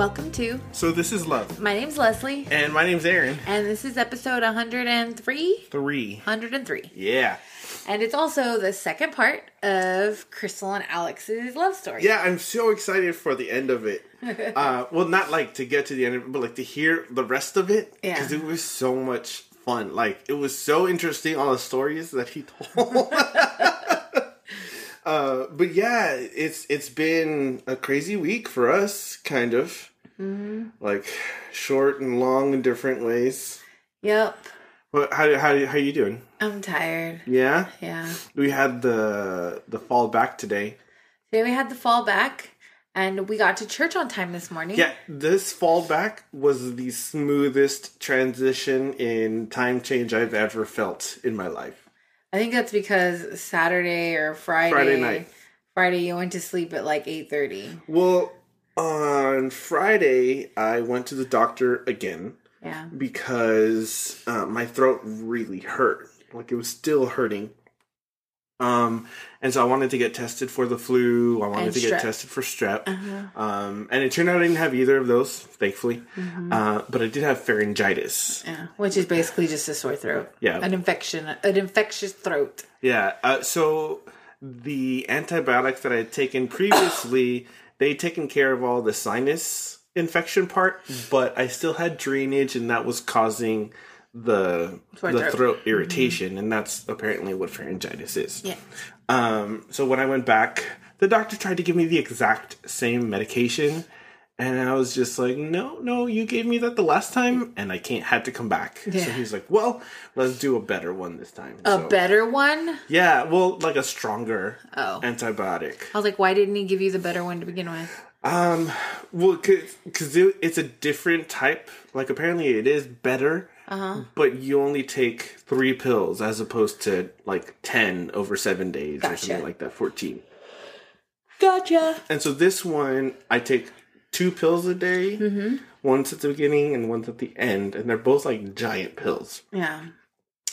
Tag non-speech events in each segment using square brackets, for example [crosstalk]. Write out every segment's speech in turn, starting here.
welcome to. So this is love, My name's Leslie, and my name's Aaron. and this is episode 103. Three. 103. Yeah. And it's also the second part of Crystal and Alex's love story. Yeah, I'm so excited for the end of it. [laughs] uh, well, not like to get to the end of it, but like to hear the rest of it. Yeah. Because it was so much fun. Like, it was so interesting, all the stories that he told. [laughs] uh, but yeah, it's it's been a crazy week for us, kind of. Mm-hmm. Like, short and long in different ways. Yep. What, how, how, how you doing? I'm tired. Yeah? Yeah. We had the the fall back today. Today we had the fall back, and we got to church on time this morning. Yeah, this fall back was the smoothest transition in time change I've ever felt in my life. I think that's because Saturday or Friday. Friday night. Friday, you went to sleep at like 8.30. Well, on Friday, I went to the doctor again Yeah. because uh, my throat really hurt. Like it was still hurting. Um, and so I wanted to get tested for the flu. I wanted And to get tested for strep. Uh-huh. Um, and it turned out I didn't have either of those, thankfully. Mm-hmm. Uh, but I did have pharyngitis. Yeah. Which is basically just a sore throat. Yeah. An infection, an infectious throat. Yeah. Uh, so the antibiotics that I had taken previously, [coughs] they'd taken care of all the sinus infection part, but I still had drainage, and that was causing the Sore the throat. throat, irritation, and that's apparently what pharyngitis is. Yeah. Um, so when I went back, the doctor tried to give me the exact same medication. And I was just like, no, no, you gave me that the last time, and I can't had to come back. So he's like, well, let's do a better one this time. A So- better one? yeah, well, like a stronger Oh. antibiotic. I was like, why didn't he give you the better one to begin with? Um, well, because it, it's a different type. Like, apparently, it is better, Uh-huh. but you only take three pills as opposed to like ten over seven days or something like that, fourteen. Gotcha. And so this one, I take two pills a day. Mm-hmm. Once at the beginning and once at the end, and they're both like giant pills. Yeah.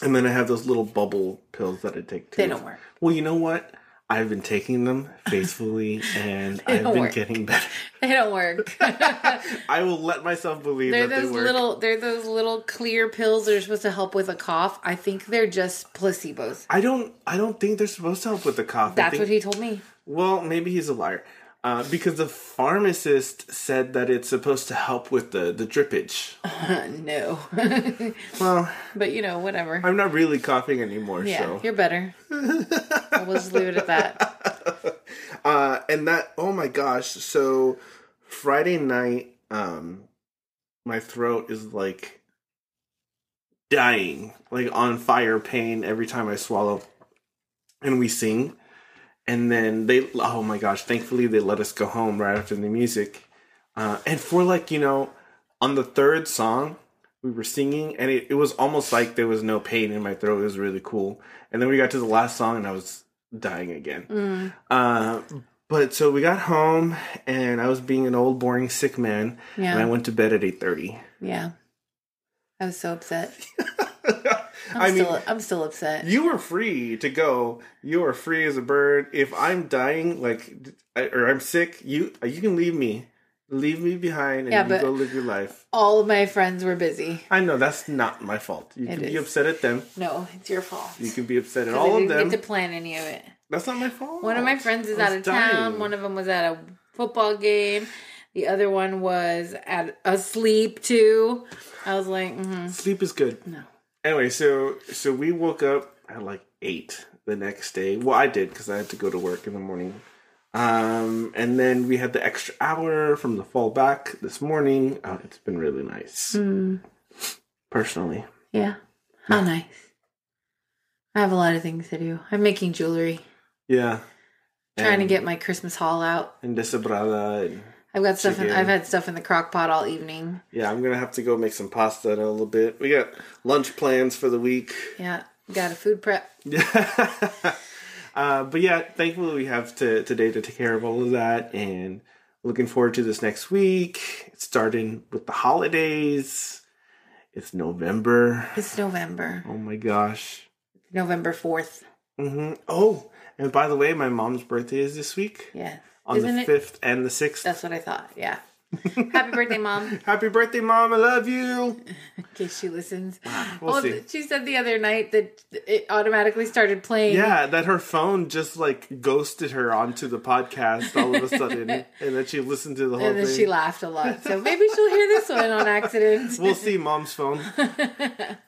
And then I have those little bubble pills that I take too. They don't work. Well, you know what? I've been taking them faithfully, [laughs] and I've been work. getting better. [laughs] They don't work. [laughs] I will let myself believe they're that those they work. little they're those little clear pills that are supposed to help with a cough. I think they're just placebos. I don't. I don't think they're supposed to help with the cough. That's think, what he told me. Well, maybe he's a liar, uh, because the pharmacist said that it's supposed to help with the the drippage. [laughs] no. [laughs] Well, but you know, whatever. I'm not really coughing anymore, yeah, so. you're better. we'll just leave it at that. [laughs] Uh, and that. Oh my gosh! So Friday night, um, my throat is like dying, like on fire, pain every time I swallow, and we sing. And then they, oh my gosh! Thankfully, they let us go home right after the music. Uh, and for like you know, on the third song, we were singing, and it, it was almost like there was no pain in my throat. It was really cool. And then we got to the last song, and I was dying again. Uh, but so we got home, and I was being an old, boring, sick man, Yeah. and I went to bed at eight thirty. Yeah. I was so upset. [laughs] I'm I mean, still I'm still upset. you were free to go. You were free as a bird. If I'm dying, like, or I'm sick, you you can leave me, leave me behind, and Yeah, you go live your life. All of my friends were busy. I know that's not my fault. You It can be upset at them. No, it's your fault. You can be upset at all I of them. get to plan any of it. That's not my fault. One of my friends is out of town. One of them was at a football game. The other one was at asleep too. I was like, mm Sleep is good. no. Anyway, so so we woke up at like eight the next day. Well, I did because I had to go to work in the morning. Um, and then we had the extra hour from the fall back this morning. Oh, it's been really nice. Mm, Personally, yeah. How nice. I have a lot of things to do. I'm making jewelry. yeah. Trying to get my Christmas haul out. and desabrada. And, I've got stuff in, I've had stuff in the crock pot all evening. yeah, I'm gonna have to go make some pasta in a little bit. We got lunch plans for the week. Yeah. Got a food prep. [laughs] uh, but yeah, thankfully we have to, today to take care of all of that, and looking forward to this next week. It's starting with the holidays. It's November. It's November. Oh my gosh. November 4th. hmm Oh, and by the way, my mom's birthday is this week Yeah. On Isn't the it? fifth and the sixth. That's what I thought. Yeah. [laughs] Happy birthday, mom. Happy birthday, mom! I love you. [laughs] In case she listens. We'll Well, see. she said the other night that it automatically started playing. Yeah, that her phone just like ghosted her onto the podcast all of a sudden, [laughs] and then she listened to the whole And then thing. she laughed a lot. So maybe she'll hear this one on accident. we'll see mom's phone.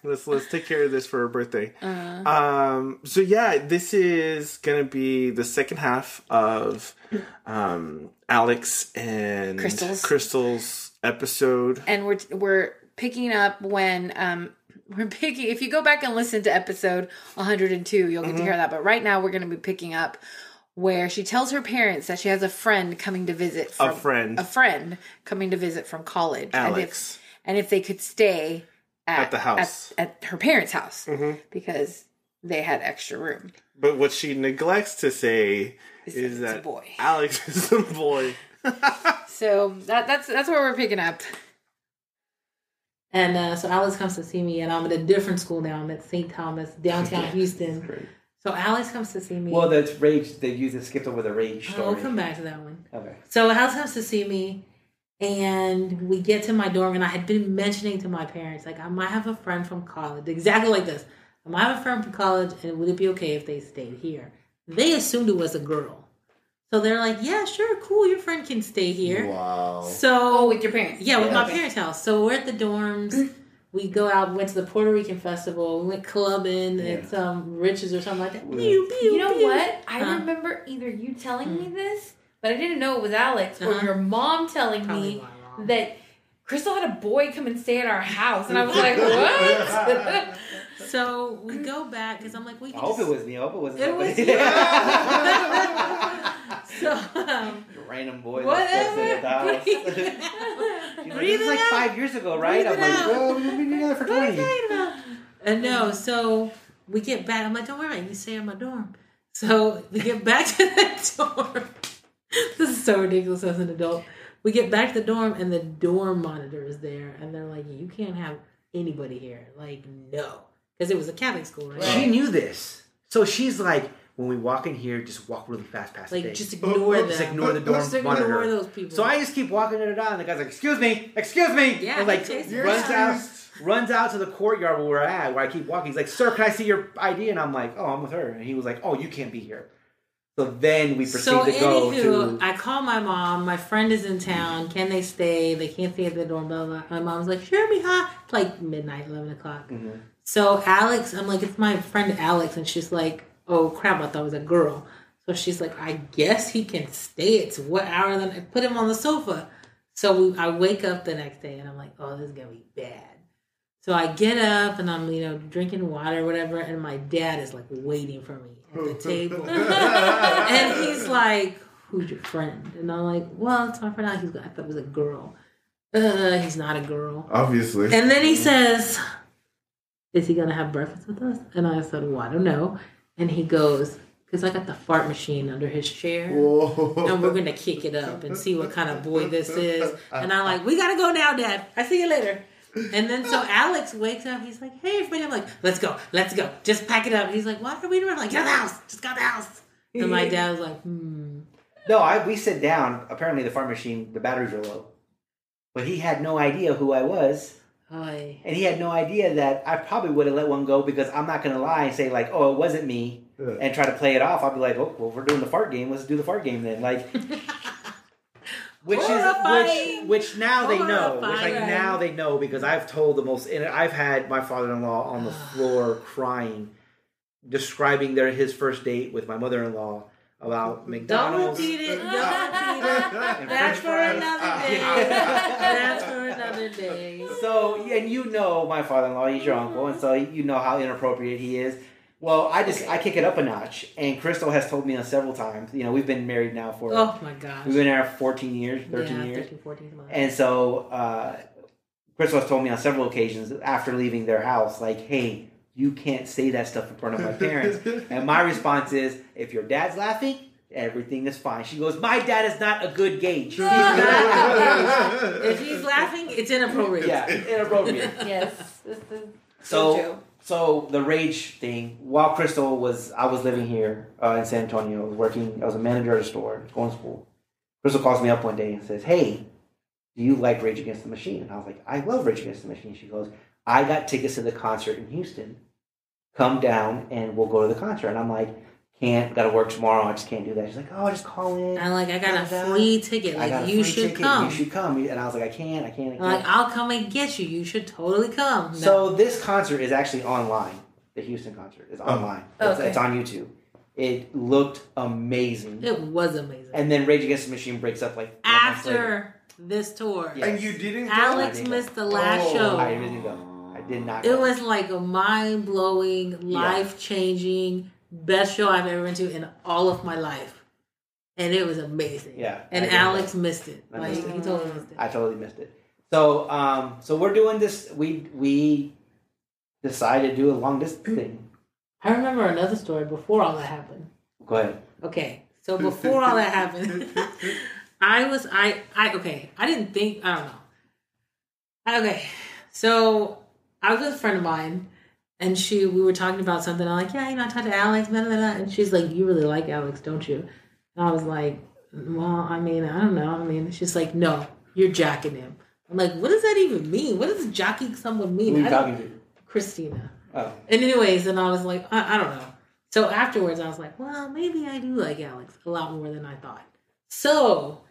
let's let's take care of this for her birthday. Uh-huh. Um, so yeah, this is gonna be the second half of um, Alex and Crystal's. Crystal's episode. and we're we're picking up when um [laughs] we're picking if you go back and listen to episode 102 you'll get Mm-hmm. to hear that but right now we're going to be picking up where she tells her parents that she has a friend coming to visit from, A friend. a friend coming to visit from college and Alex. if, and if they could stay at, At the house. at, at her parents house Mhm. because they had extra room But what she neglects to say Is is, that that boy. Alex [laughs] is a boy. [laughs] so that that's that's where we're picking up And uh, so Alex comes to see me, and I'm at a different school now. I'm at St. Thomas, downtown [laughs] Houston. So Alex comes to see me. Well, that's rage. They used it skipped over the rage story. we'll come back to that one. Okay. So Alex comes to see me, and we get to my dorm, and I had been mentioning to my parents, like, I might have a friend from college, exactly like this. I might have a friend from college, and would it be okay if they stayed here? They assumed it was a girl. So they're like, yeah, sure, cool, your friend can stay here. Wow. So oh with your parents Yeah, with my Okay. parents' house. So we're at the dorms. [clears throat] We go out, went to the Puerto Rican festival, we went clubbing at some Riches or something like that. Pew, pew, You know pew. what? I Huh? remember either you telling me this, but I didn't know it was Alex, or Uh-huh. your mom telling Probably me mom. that Crystal had a boy come and stay at our house, and I was like, [laughs] "What?" [laughs] So we go back because I'm like, we I hope just... it was me. I hope it wasn't It was [laughs] you. [laughs] so um, Random boy. whatever. That's at the [laughs] like, Breathe is like out. five years ago, right? Breathe I'm like, well, we've been together for What 20. talking? And no, so we get back. I'm like, don't worry. You stay in my dorm. So we get back to the dorm. this is so ridiculous as an adult. We get back to the dorm, and the dorm monitor is there, and they're like, you can't have anybody here. Like, no. Because it was a Catholic school, right? She knew this. So she's like, when we walk in here, just walk really fast past the Like, thing. just ignore them. Just ignore the dorm Just ignore monitor. those people. So I just keep walking it down, and the guy's like, "Excuse me, excuse me," Yeah, and like he chases runs us. out, runs out to the courtyard where we're at, where I keep walking. He's like, "Sir, can I see your ID?" And I'm like, "Oh, I'm with her." And he was like, "Oh, you can't be here." So then we proceed So to go anywho, to. I call my mom. My friend is in town. Can they stay? They can't stay at the dorm. Blah blah. blah. My mom's like, sure, mija. It's like midnight, eleven o'clock. Mhm. So Alex, I'm like, it's my friend Alex, and she's like, oh crap, I thought it was a girl. So she's like, I guess he can stay. It's what hour? Then I put him on the sofa. So we, I wake up the next day, and I'm like, oh, this is gonna be bad. So I get up and I'm, you know, drinking water or whatever, and my dad is like waiting for me at the table. [laughs] and he's like, Who's your friend? And I'm like, Well, it's my friend. Alex." He's I thought it was a girl. Uh, he's not a girl. Obviously. And then he says, Is he gonna have breakfast with us? And I said, Well, I don't know. And he goes, Because I got the fart machine under his chair. And we're gonna kick it up and see what kind of boy this is. And I'm like, we gotta go now, Dad. I see you later. And then so Alex wakes up. He's like, hey, everybody. I'm like, let's go, let's go. Just pack it up. He's like, why are we doing? I'm like, get out the house. Just go to the house. And my [laughs] dad was like, hmm. No, I we sit down. Apparently, the fart machine, the batteries are low, but he had no idea who I was, Oy. and he had no idea that I probably would have let one go because I'm not gonna lie and say like, "Oh, it wasn't me," and try to play it off. I'll be like, "Oh, well, we're doing the fart game. Let's do the fart game then." Like, [laughs] which is which, which now they know. Which like now they know because I've told the most. And I've had my father-in-law on the [sighs] floor crying, describing their his first date with my mother-in-law about Don't McDonald's. repeat it. Don't repeat it. [laughs] That's French for fries. another [laughs] day. That's for another day. So, and you know my father-in-law, he's your uncle, and so you know how inappropriate he is. Well, I just I kick it up a notch, and Crystal has told me on several times. You know, we've been married now for Oh my gosh. we've been married fourteen years, thirteen yeah, years, 13, 14 months. and so uh, Crystal has told me on several occasions after leaving their house, like, "Hey, you can't say that stuff in front of my parents." [laughs] and my response is, "If your dad's laughing." Everything is fine. She goes, My dad is not a good gauge. He's not a good [laughs] if he's laughing, it's inappropriate. gauge. Yeah, inappropriate. [laughs] yes, this is So, so the rage thing. While Crystal was, I was living here uh, in San Antonio. I was working. I was a manager at a store, going to school. Crystal calls me up one day and says, "Hey, "Do you like Rage Against the Machine?" And I was like, "I love Rage Against the Machine." She goes, "I got tickets to the concert in Houston. Come down and we'll go to the concert." And I'm like, "Can't. Got to work tomorrow. I just can't do that." She's like, "Oh, just call in." I'm like, I got a Yeah. free ticket. I Like, got a you free should ticket. come. You should come. And I was like, I can't. I can't. I can't. like, I'll come and get you. You should totally come. No. So this concert is actually online. The Houston concert is oh. online. Oh, it's, Okay. it's on YouTube. It looked amazing. it was amazing. And then Rage Against the Machine breaks up like four months later. After this tour, Yeah. And you didn't? Alex I didn't missed the last Oh, show. I didn't go. I did not. It go. was like a mind blowing, life changing, best show I've ever been to in all of my life. And it was amazing. Yeah, And Alex missed it. I Like missed he it. totally missed it. I totally missed it. So, um, so we're doing this. We we decided to do a long distance [clears throat] thing. I remember another story before all that happened. Go ahead. Okay. So before all that happened, [laughs] I was I I okay, I didn't think I don't know. Okay. So I was with a friend of mine and she we were talking about something. I'm like, yeah, you know, I talked to Alex, blah, blah, blah. and she's like, You really like Alex, don't you? And I was like, Well, I mean, I don't know. I mean, she's like, No, you're jacking him. I'm like, what does that even mean? What does jacking someone mean? Who are you talking to? Christina. Oh, And anyways, and I was like, I, I don't know. So afterwards, I was like, well, maybe I do like Alex a lot more than I thought. So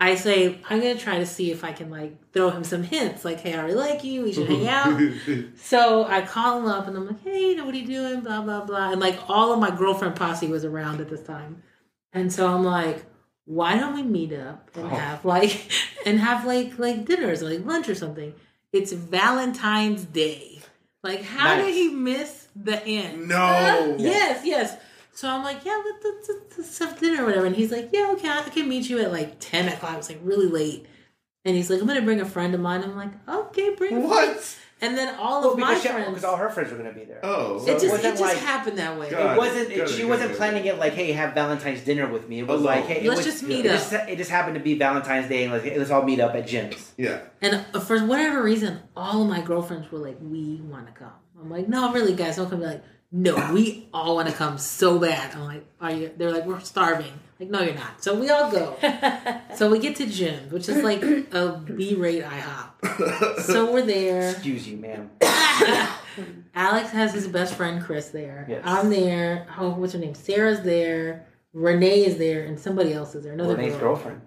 I say, I'm gonna try to see if I can like throw him some hints, like, hey, I really like you, we should hang out. [laughs] so I call him up and I'm like, hey, you know what are you doing? Blah blah blah. And like all of my girlfriend posse was around at this time, and so I'm like, why don't we meet up and Oh. have like [laughs] and have like like dinners, like lunch or something? It's Valentine's Day. Like, how Nice. did he miss the end? No. [laughs] Yes, yes. So I'm like, yeah, let's, let's, let's, let's have dinner or whatever. And he's like, yeah, okay, I can meet you at like 10 o'clock. It's like really late. And he's like, I'm going to bring a friend of mine. I'm like, okay, bring a friend. What? And then all well, of my she- friends. because all her friends were going to be there. Oh. So it just, it wasn't just like- happened that way. God. it wasn't. It, it, she wasn't it. planning it like, "Hey, have Valentine's dinner with me." It was Alone. like, "Hey, it Let's was- just meet it up. Just, it just happened to be Valentine's Day, and like, let's all meet up at Jim's. Yeah. And uh, for whatever reason, all of my girlfriends were like, we want to come. I'm like, no, really, guys, don't come. They're like, no, we all want to come so bad. I'm like, are you? They're like, we're starving. Like, no, you're not. So we all go. [laughs] so we get to Jim, which is like a B-rate IHOP. So we're there. Excuse you, ma'am. [coughs] Alex has his best friend Chris there. Yes. I'm there. Oh, what's her name? Sarah's there. Renee is there, and somebody else is there. Another Renee's girl. girlfriend.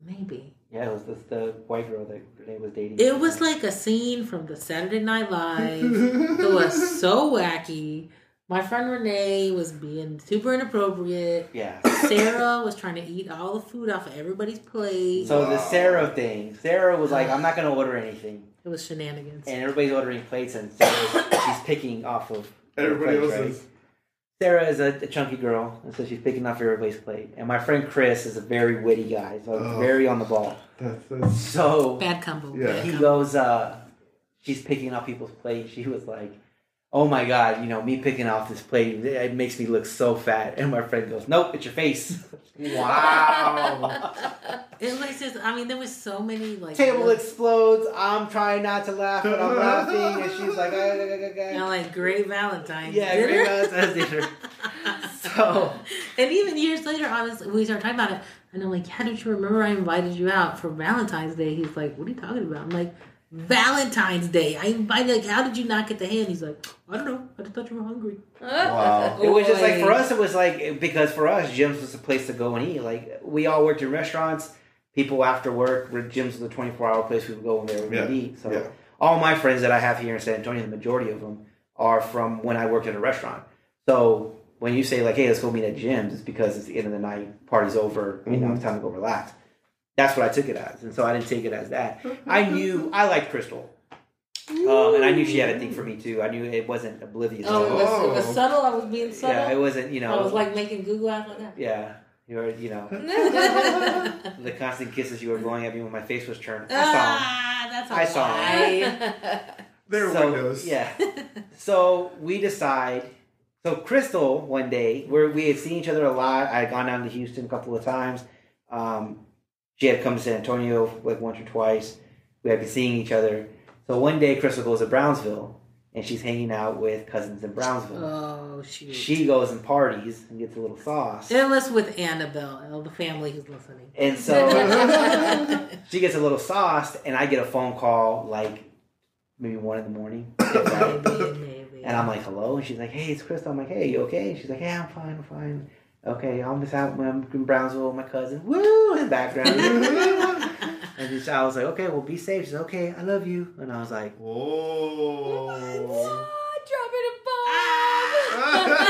Maybe. Yeah, it was the, the white girl that Renee was dating. It was like a scene from the Saturday Night Live. it was so wacky. My friend Renee was being super inappropriate. yeah. Sarah was trying to eat all the food off of everybody's plate. So the Sarah thing, Sarah was like, "I'm not going to order anything," it was shenanigans. and everybody's ordering plates, and Sarah's, she's picking off of Everybody else's. right? Is. Sarah is a, a chunky girl, and so she's picking off everybody's plate. And my friend Chris is a very witty guy, so Oh. very on the ball. That's, that's, So Bad combo. Yeah. Bad he combo. goes, uh, she's picking off people's plate. She was like, "Oh my god, you know me picking off this plate, it makes me look so fat." And my friend goes, "Nope, it's your face." wow. It was just, I mean, there was so many like. Table explodes. I'm trying not to laugh, but I'm laughing, and she's like, "Ah, ah, ah, ah, You know, ah." like great Valentine's. "Yeah, dinner. great Valentine's dinner." [laughs] So and even years later, honestly, we start talking about it, and I'm like, "Yeah, don't you remember I invited you out for Valentine's Day?" He's like, "What are you talking about?" I'm like, "Valentine's Day. I invited. Like, how did you not get the hand?" He's like, "I don't know. I just thought you were hungry." wow. It was just like for us, it was like because for us, Jim's was a place to go and eat. Like we all worked in restaurants. People after work, where Jim's was a twenty four hour place we would go and there we would Yeah, eat. So yeah. all my friends that I have here in San Antonio, the majority of them are from when I worked in a restaurant. So when you say like, "Hey, let's go meet at Jim's, it's because it's the end of the night, party's over, you know, Mhm. it's time to go relax. That's what I took it as, and so I didn't take it as that. I knew I liked Crystal, um, and I knew she had a thing for me too. I knew it wasn't oblivious. Oh, it was, it was Oh. subtle. I was being subtle. yeah, it wasn't. You know, I was like making Google eyes like that. yeah, you were, you know, [laughs] the constant kisses you were blowing at me when my face was turned. I saw. ah, that's a I saw lie. [laughs] There are so, windows. Yeah. so we decide. So Crystal, one day, where we had seen each other a lot. I had gone down to Houston a couple of times. Um, she had come to San Antonio like once or twice. We had been seeing each other. So one day, Crystal goes to Brownsville, and she's hanging out with cousins in Brownsville. Oh shoot. She goes and parties and gets a little sauce. Was with Annabelle, all the family who's listening. And so [laughs] she gets a little sauced, and I get a phone call like maybe one in the morning. [laughs] maybe, maybe. And I'm like, hello? And she's like, hey, it's Crystal. I'm like, hey, you okay? And she's like, yeah, I'm fine, I'm fine. Okay, I'm just out I'm in Brownsville with my cousin. Woo! In the background. [laughs] [laughs] and I was like, okay, well, be safe. She's like, okay, I love you. And I was like, Whoa. Drop it a ball.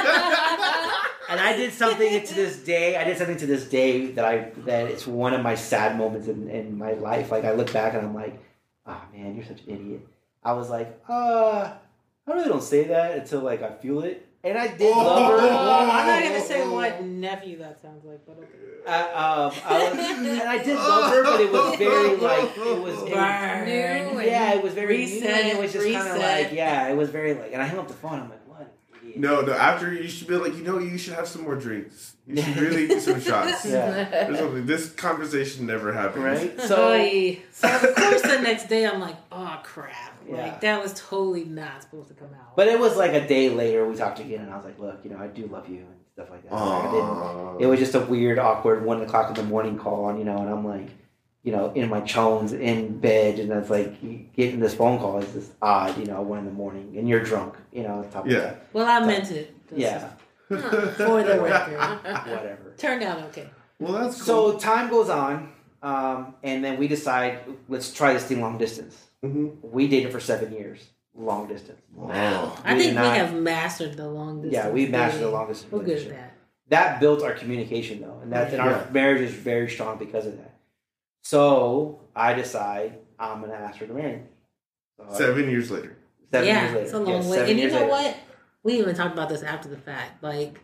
And I did something to this day. I did something to this day that I that it's one of my sad moments in, in my life. Like I look back and I'm like, oh man, you're such an idiot. I was like, uh, I really don't say that until like I feel it. And I did love her. Oh, I'm not gonna say what nephew that sounds like, but okay. I, um, I was, [laughs] and I did love her, but it was very like it was. [laughs] It was Burn. New yeah, it was very new, and It was just kind of like yeah, it was very like. And I hung up the phone. I'm like, what? an idiot. No, no. After you should be like, you know, you should have some more drinks. You should [laughs] really do some shots. [laughs] Yeah. Or something. This conversation never happened. Right. [laughs] So, So so of course the next day I'm like, oh crap. Yeah. Like that was totally not supposed to come out. But it was like a day later we talked again, and I was like, "Look, you know, I do love you and stuff like that." Like, I didn't. It was just a weird, awkward one o'clock in the morning call, and you know, and I'm like, you know, in my chones in bed, and it's like getting this phone call is just odd, you know, one in the morning, and you're drunk, you know, on top of Yeah. that. well I meant it. Yeah, is [laughs] For the record. whatever. Turned out okay. Well, that's cool. So time goes on, um, and then we decide let's try this thing long distance. hmm We dated for seven years, long distance. Wow. I think did we have mastered the long distance. Yeah, we mastered the dating. long distance We're good at that. that built our communication though, and that and our marriage is very strong because of that. So I decide I'm gonna ask her to marry me. So I- Seven years later. seven yeah, years later. it's a long Yes, way. And you know later. what? We even talked about this after the fact. Like,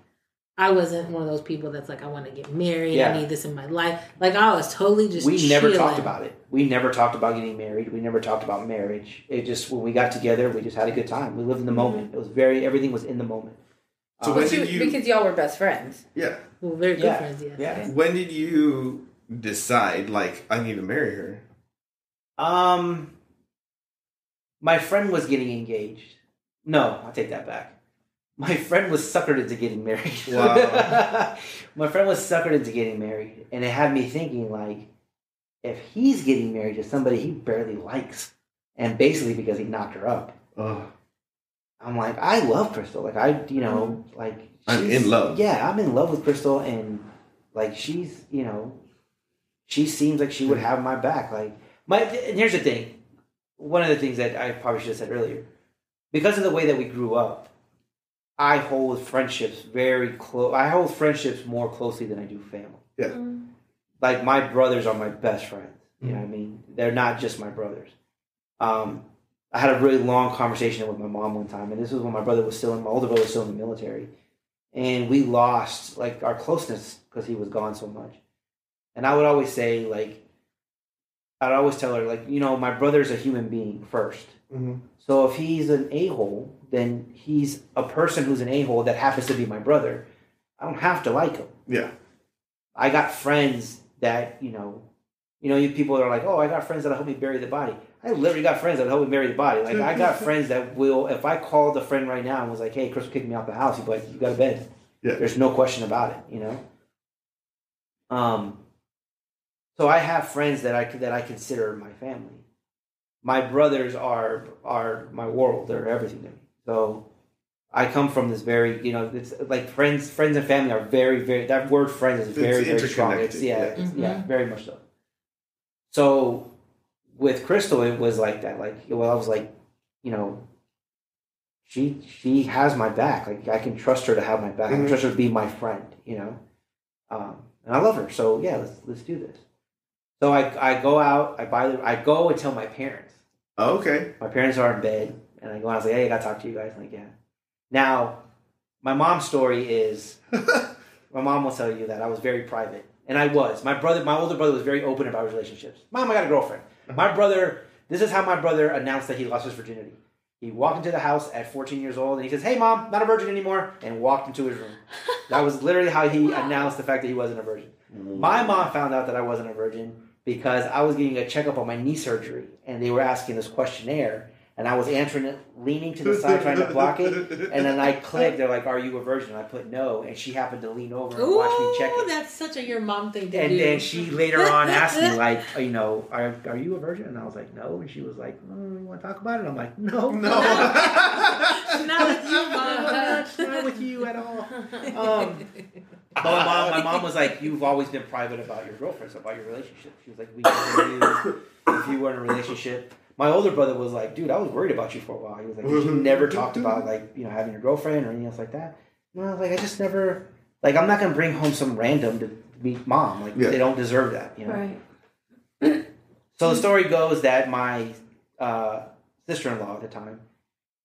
I wasn't one of those people that's like, I want to get married. Yeah. I need this in my life. Like, I was totally just. We never chilling. talked about it. We never talked about getting married. We never talked about marriage. It just when we got together, we just had a good time. We lived in the moment. It was very everything was in the moment. So Um, when But you- did you- because y'all were best friends. Yeah. We were very good Yeah, friends, yes. yeah. When did you decide, like, I need to marry her? Um, my friend was getting engaged. No, I'll take that back. My friend was suckered into getting married. Wow. [laughs] my friend was suckered into getting married, and it had me thinking like, if he's getting married to somebody he barely likes, and basically because he knocked her up, Oh. I'm like, I love Crystal. Like I, you know, like I'm in love. Yeah, I'm in love with Crystal, and like she's, you know, she seems like she would have my back. Like my, and here's the thing. One of the things that I probably should have said earlier, because of the way that we grew up, I hold friendships very close. I hold friendships more closely than I do family. Yeah. Like my brothers are my best friends. You know what I mean? They're not just my brothers. Um, I had a really long conversation with my mom one time, and this was when my brother was still in my older brother was still in the military, and we lost like our closeness because he was gone so much. And I would always say like, I'd always tell her like, you know, my brother's a human being first. Mhm. So if he's an a hole, then he's a person who's an a hole that happens to be my brother. I don't have to like him. Yeah. I got friends that you know, you know, you people that are like, oh, I got friends that'll help me bury the body. I literally got friends that help me bury the body. Like I got [laughs] friends that will, if I called a friend right now and was like, hey, Chris kicked me out the house, he'd be like, you got to bed. Yeah. There's no question about it. You know. Um. So I have friends that I that I consider my family. My brothers are are my world. They're everything to me. So I come from this very, you know, it's like friends, friends and family are very, very. That word "friends" is It's very, very strong. It's interconnected, yeah, yeah. It's, yeah, very much so. So with Crystal, it was like that. Like, well, I was like, you know, she she has my back. Like, I can trust her to have my back. I Mhm. can trust her to be my friend. You know, um, and I love her. So yeah, let's let's do this. So I I go out. I buy. The, I go and tell my parents Oh, okay. my parents are in bed, and I go out and say, "Hey, I got to talk to you guys." like, yeah. Now, my mom's story is [laughs] my mom will tell you that I was very private, and I was. My brother, my older brother, was very open about his relationships. Mom, I got a girlfriend. Uh-huh. My brother. This is how my brother announced that he lost his virginity. He walked into the house at 14 years old, and he says, "Hey, mom, not a virgin anymore," and walked into his room. [laughs] That was literally how he announced the fact that he wasn't a virgin. My mom found out that I wasn't a virgin because I was getting a checkup on my knee surgery, and they were asking this questionnaire, and and I was answering it, leaning to the side, trying to block it, and then I clicked. They're like, "Are you a virgin?" I put no, and she happened to lean over and watch me check Ooh, it. that's such a your mom thing to And do. then she later on asked me, [laughs] like, you know, are, are you a virgin? And I was like, no. And she was like, mm, you want to talk about it? I'm like, no, No. [laughs] Not [laughs] with you, mom. not, not with you at all. Um, but my mom, my mom was like, you've always been private about your girlfriends, about your relationship. She was like, we never knew if you were in a relationship. My older brother was like, dude, I was worried about you for a while. He was like, you never talked about like, you know, having a girlfriend or anything else like that. And I was like, I just never, like, I'm not gonna bring home some random to meet mom. Like, Yeah. they don't deserve that, you know. Right. So the story goes that my uh, sister-in-law at the time,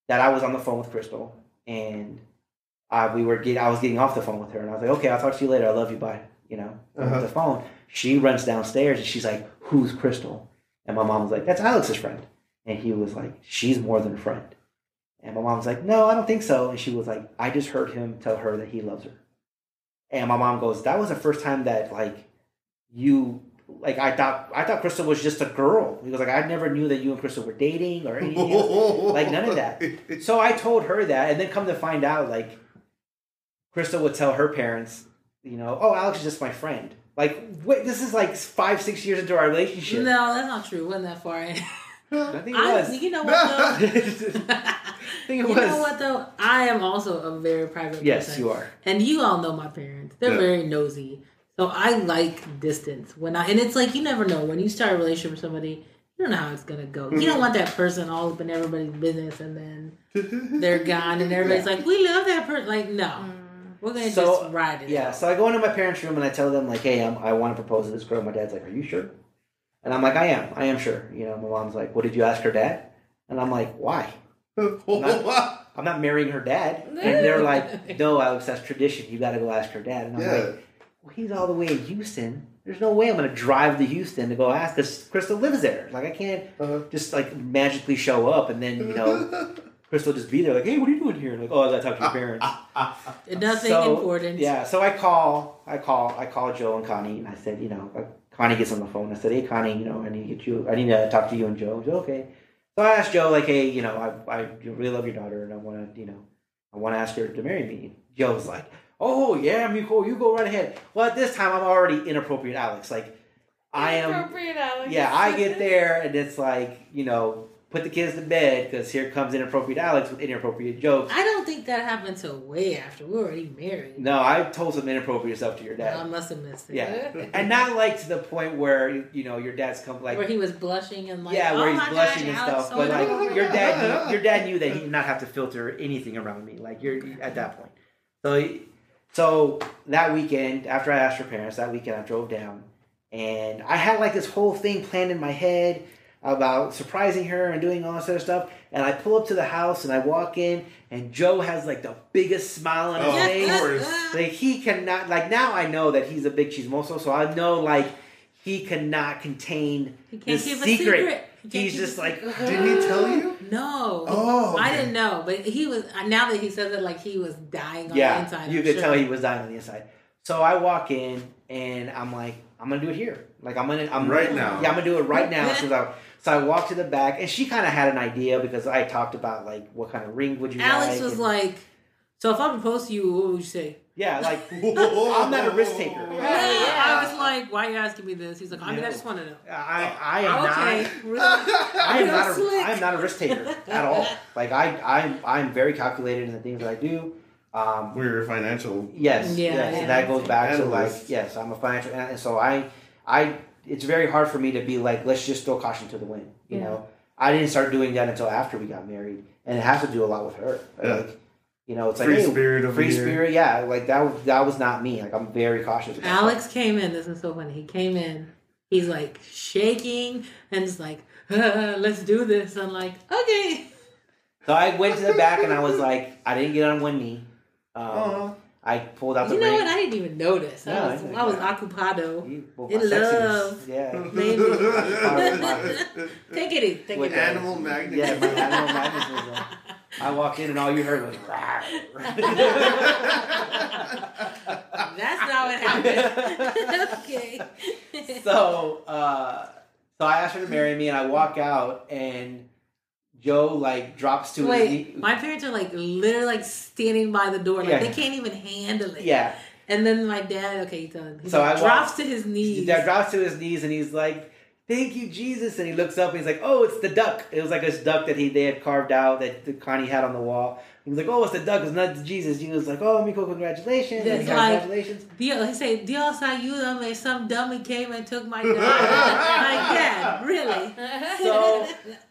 that I was on the phone with Crystal, and uh, we were get, I was getting off the phone with her, and I was like, "Okay, I'll talk to you later. I love you. Bye." You know, Uh-huh. the phone. She runs downstairs and she's like, "Who's Crystal?" And my mom was like, "That's Alex's friend," and he was like, "She's more than a friend." And my mom was like, "No, I don't think so." And she was like, "I just heard him tell her that he loves her." And my mom goes, "That was the first time that like you like I thought I thought Crystal was just a girl." He was like, "I never knew that you and Crystal were dating or anything." Like, none of that. [laughs] So I told her that, and then come to find out, like Crystal would tell her parents, you know, "Oh, Alex is just my friend." Like, wait, this is like five, six years into our relationship. No, that's not true. It wasn't that far in. [laughs] I think it I, was. you know [laughs] what though? I think it you was. know what though? I am also a very private person. Yes, person. you are. And you all know my parents. They're Yeah. very nosy. So I like distance. When I and it's like you never know. When you start a relationship with somebody, you don't know how it's gonna go. You don't mm-hmm. want that person all up in everybody's business and then they're gone and everybody's like, We love that person. Like, no. Mm-hmm. We're gonna So, just ride it. Yeah, out. so I go into my parents' room and I tell them like, "Hey, I'm, I want to propose to this girl." My dad's like, "Are you sure?" And I'm like, "I am. I am sure." You know, my mom's like, "What did you ask her dad?" And I'm like, "Why? [laughs] I'm not marrying her dad." And they're like, [laughs] "No, Alex, that's tradition. You got to go ask her dad." And I'm Yeah. like, "Well, he's all the way in Houston. There's no way I'm going to drive to Houston to go ask because Crystal lives there. Like, I can't Uh-huh. just like magically show up and then you know." [laughs] Crystal just be there, like, "Hey, what are you doing here?" Like, "Oh, I got to talk to your parents." [laughs] Nothing So, important. Yeah, so I call, I call, I call Joe and Connie, and I said, you know, like, Connie gets on the phone. I said, hey, Connie, you know, I need to get you, I need to talk to you and Joe. Joe, okay. So I asked Joe, like, hey, you know, I, I really love your daughter, and I want to, you know, I want to ask her to marry me. Joe was like, oh yeah, me cool, you go right ahead. Well, at this time, I'm already inappropriate, Alex. Like, I am. Inappropriate, Alex. Yeah, I get there, and it's like, you know, put the kids to bed because here comes inappropriate Alex with inappropriate jokes. I don't think that happened until way after we were already married. No, I told some inappropriate stuff to your dad. I must have missed it. Yeah, [laughs] and not like to the point where you know your dad's come like where he was blushing and like, yeah, oh where he's my blushing God, and Alex, stuff. oh But like your dad, knew, your dad knew that he did not have to filter anything around me. Like you're at that point. So, so that weekend after I asked her parents, that weekend I drove down, and I had like this whole thing planned in my head about surprising her and doing all this other stuff. And I pull up to the house and I walk in, and Joe has like the biggest smile on his Oh, of face. course. Like he cannot like now I know that he's a big cheese chismoso, so I know like he cannot contain He the secret. secret. He He's just a like secret. Didn't he tell you? No. Oh, I okay. didn't know, but he was. Uh, now that he says it, like he was dying on the inside. you I'm could sure. tell he was dying on the inside. So I walk in and I'm like, I'm gonna do it here. Like I'm gonna, I'm Right now. Yeah, I'm gonna do it right now. so, I, so I walked to the back, and she kind of had an idea because I talked about like what kind of ring would you Alex like. was and- like, "So if I propose to you, what would you say?" yeah, like [laughs] I'm not a risk taker. yeah. I was like, "Why are you asking me this?" He's like, "I mean, I just want to know." I, I am okay, not. [laughs] really? I am not. A. I am not a risk taker at all. Like I, I'm, I'm very calculated in the things that I do. Um, We're financial. Yes, Yeah, yes, yeah. and that goes back to like yes, I'm a financial and so I, I, it's very hard for me to be like, let's just throw caution to the wind. You Yeah. know, I didn't start doing that until after we got married, and it has to do a lot with her. Yeah. Like, you know, it's Free like free spirit over free here. spirit, yeah. Like that, was, that was not me. Like I'm very cautious. About Alex came in. This is so funny. He came in. He's like shaking and just like, [laughs] "Let's do this." I'm like, "Okay." So I went to the back and I was like, I didn't get on one knee. Um, Oh, I pulled out the You know ring. what? I didn't even notice. No, I was, I- I was occupado. You- well, In my sexiness, love. Yeah. [laughs] [laughs] Maybe. My- [laughs] Take it easy. Take With it easy. animal magnet. Yeah, my animal madness was on. I walk in and all you heard was. That's not what happened. okay. so, uh, so I asked her to marry me, and I walk out, and Joe like drops to his Wait, knee. my parents are like literally like standing by the door, like Yeah. they can't even handle it. Yeah. And then my dad, okay, so he So I drops walked- to his knees. Dad drops to his knees and he's like, "Thank you, Jesus!" And he looks up and he's like, "Oh, it's the duck." It was like this duck that he they had carved out that Connie had on the wall. He was like, "Oh, it's the duck. It's not Jesus." Jesus was like, "Oh, Miko, congratulations! That's And like- congratulations!" Dios, he said, Dios ayúdame, some dummy came and took my dog. [laughs] like, Dad, really? So, [laughs]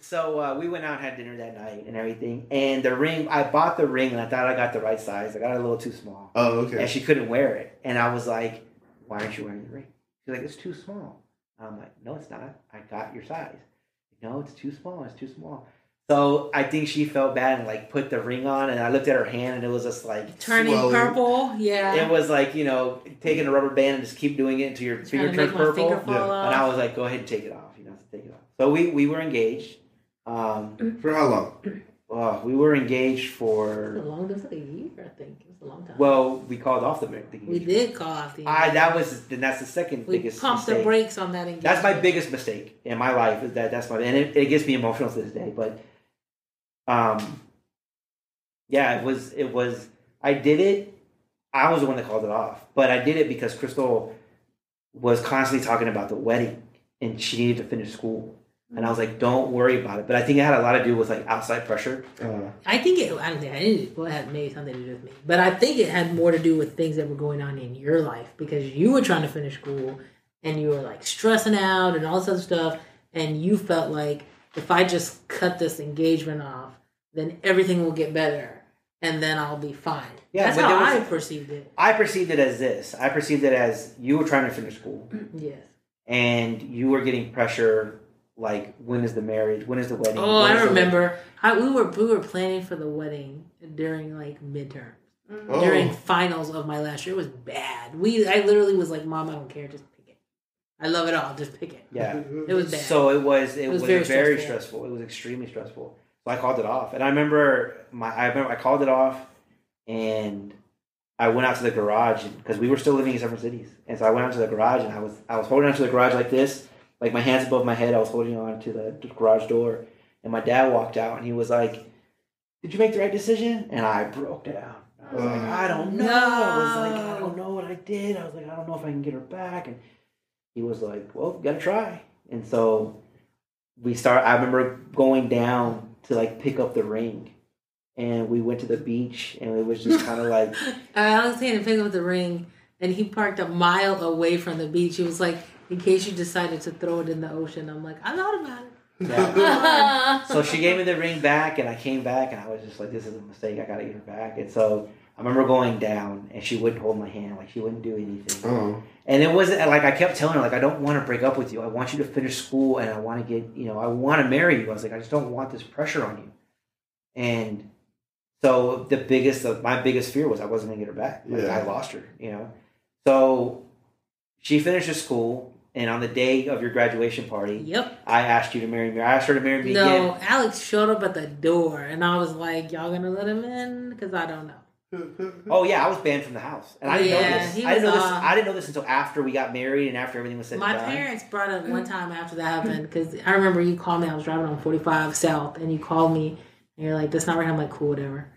so uh, we went out and had dinner that night and everything. And the ring, I bought the ring and I thought I got the right size. I got it a little too small, Oh, okay. and she couldn't wear it. And I was like, "Why aren't you wearing the ring?" She's like, "It's too small." I'm like, "No, it's not. I got your size." No, it's too small. It's too small. So I think she felt bad and like put the ring on, and I looked at her hand, and it was just like Turning Swelling. purple, yeah. it was like you know taking a rubber band and just keep doing it until your Trying finger turns purple. finger fall Yeah. And I was like, "Go ahead and take it off." You know, take it off. So we we were engaged. Um, For how long? well, we were engaged It was a for long, it was like a year, I think. It was a long time. well, we called off the, the we did call off the I that was then that's the second we biggest pumped mistake. the brakes on that engagement. That's my biggest mistake in my life. Is that that's my and it, it gets me emotional to this day. But um, yeah, it was it was I did it. I was the one that called it off, but I did it because Crystal was constantly talking about the wedding and she needed to finish school. And I was like, "Don't worry about it." But I think it had a lot to do with like outside pressure. Uh, I think it. I don't think it, well, it had maybe something to do with me, but I think it had more to do with things that were going on in your life because you were trying to finish school and you were like stressing out and all this other stuff, and you felt like if I just cut this engagement off, then everything will get better, and then I'll be fine. Yeah, that's but how there I perceived it. I perceived it as this. I perceived it as you were trying to finish school Yes. and you were getting pressure. Like, when is the marriage? When is the wedding? Oh, When is I remember. I, we were we were planning for the wedding during like midterm. Mm-hmm. oh, during finals of my last year. It was bad. We I literally was like, Mom, I don't care, just pick it. I love it all, just pick it. Yeah. It was bad. So it was it, was, was very very, stressful. stressful. It was extremely stressful. So I called it off. And I remember my I remember I called it off and I went out to the garage because we were still living in separate cities. And so I went out to the garage and I was I was holding onto the garage like this, like my hands above my head. I was holding on to the, garage door. And my dad walked out and he was like, Did you make the right decision? And I broke down. I was like, oh, I don't know. I was like, I don't know what I did. I was like, I don't know if I can get her back. And he was like, Well, you gotta try. And so we start I remember going down to like pick up the ring. And we went to the beach and it was just kinda like [laughs] I was saying to pick up the ring, and he parked a mile away from the beach. He was like, in case you decided to throw it in the ocean. I'm like, I thought about it. yeah. [laughs] So she gave me the ring back, and I came back, and I was just like, "This is a mistake. I gotta get her back." And so I remember going down, and she wouldn't hold my hand, like she wouldn't do anything. oh, And it wasn't like I kept telling her, like, "I don't want to break up with you. I want you to finish school, and I want to get, you know, I want to marry you." I was like, "I just don't want this pressure on you." And so the biggest, my biggest fear was I wasn't gonna get her back. Like Yeah. I lost her, you know. So she finishes school, and on the day of your graduation party, Yep. I asked you to marry me. I asked her to marry me No, again. Alex showed up at the door, and I was like, y'all gonna let him in? Because I don't know. [laughs] Oh yeah, I was banned from the house, and I didn't know this. he I didn't know this. uh, I didn't know this until after we got married and after everything was said My and done. parents brought up one time after that happened because I remember you called me. I was driving on 45 South, and you called me, and you're like, "That's not right." I'm like, "Cool, whatever."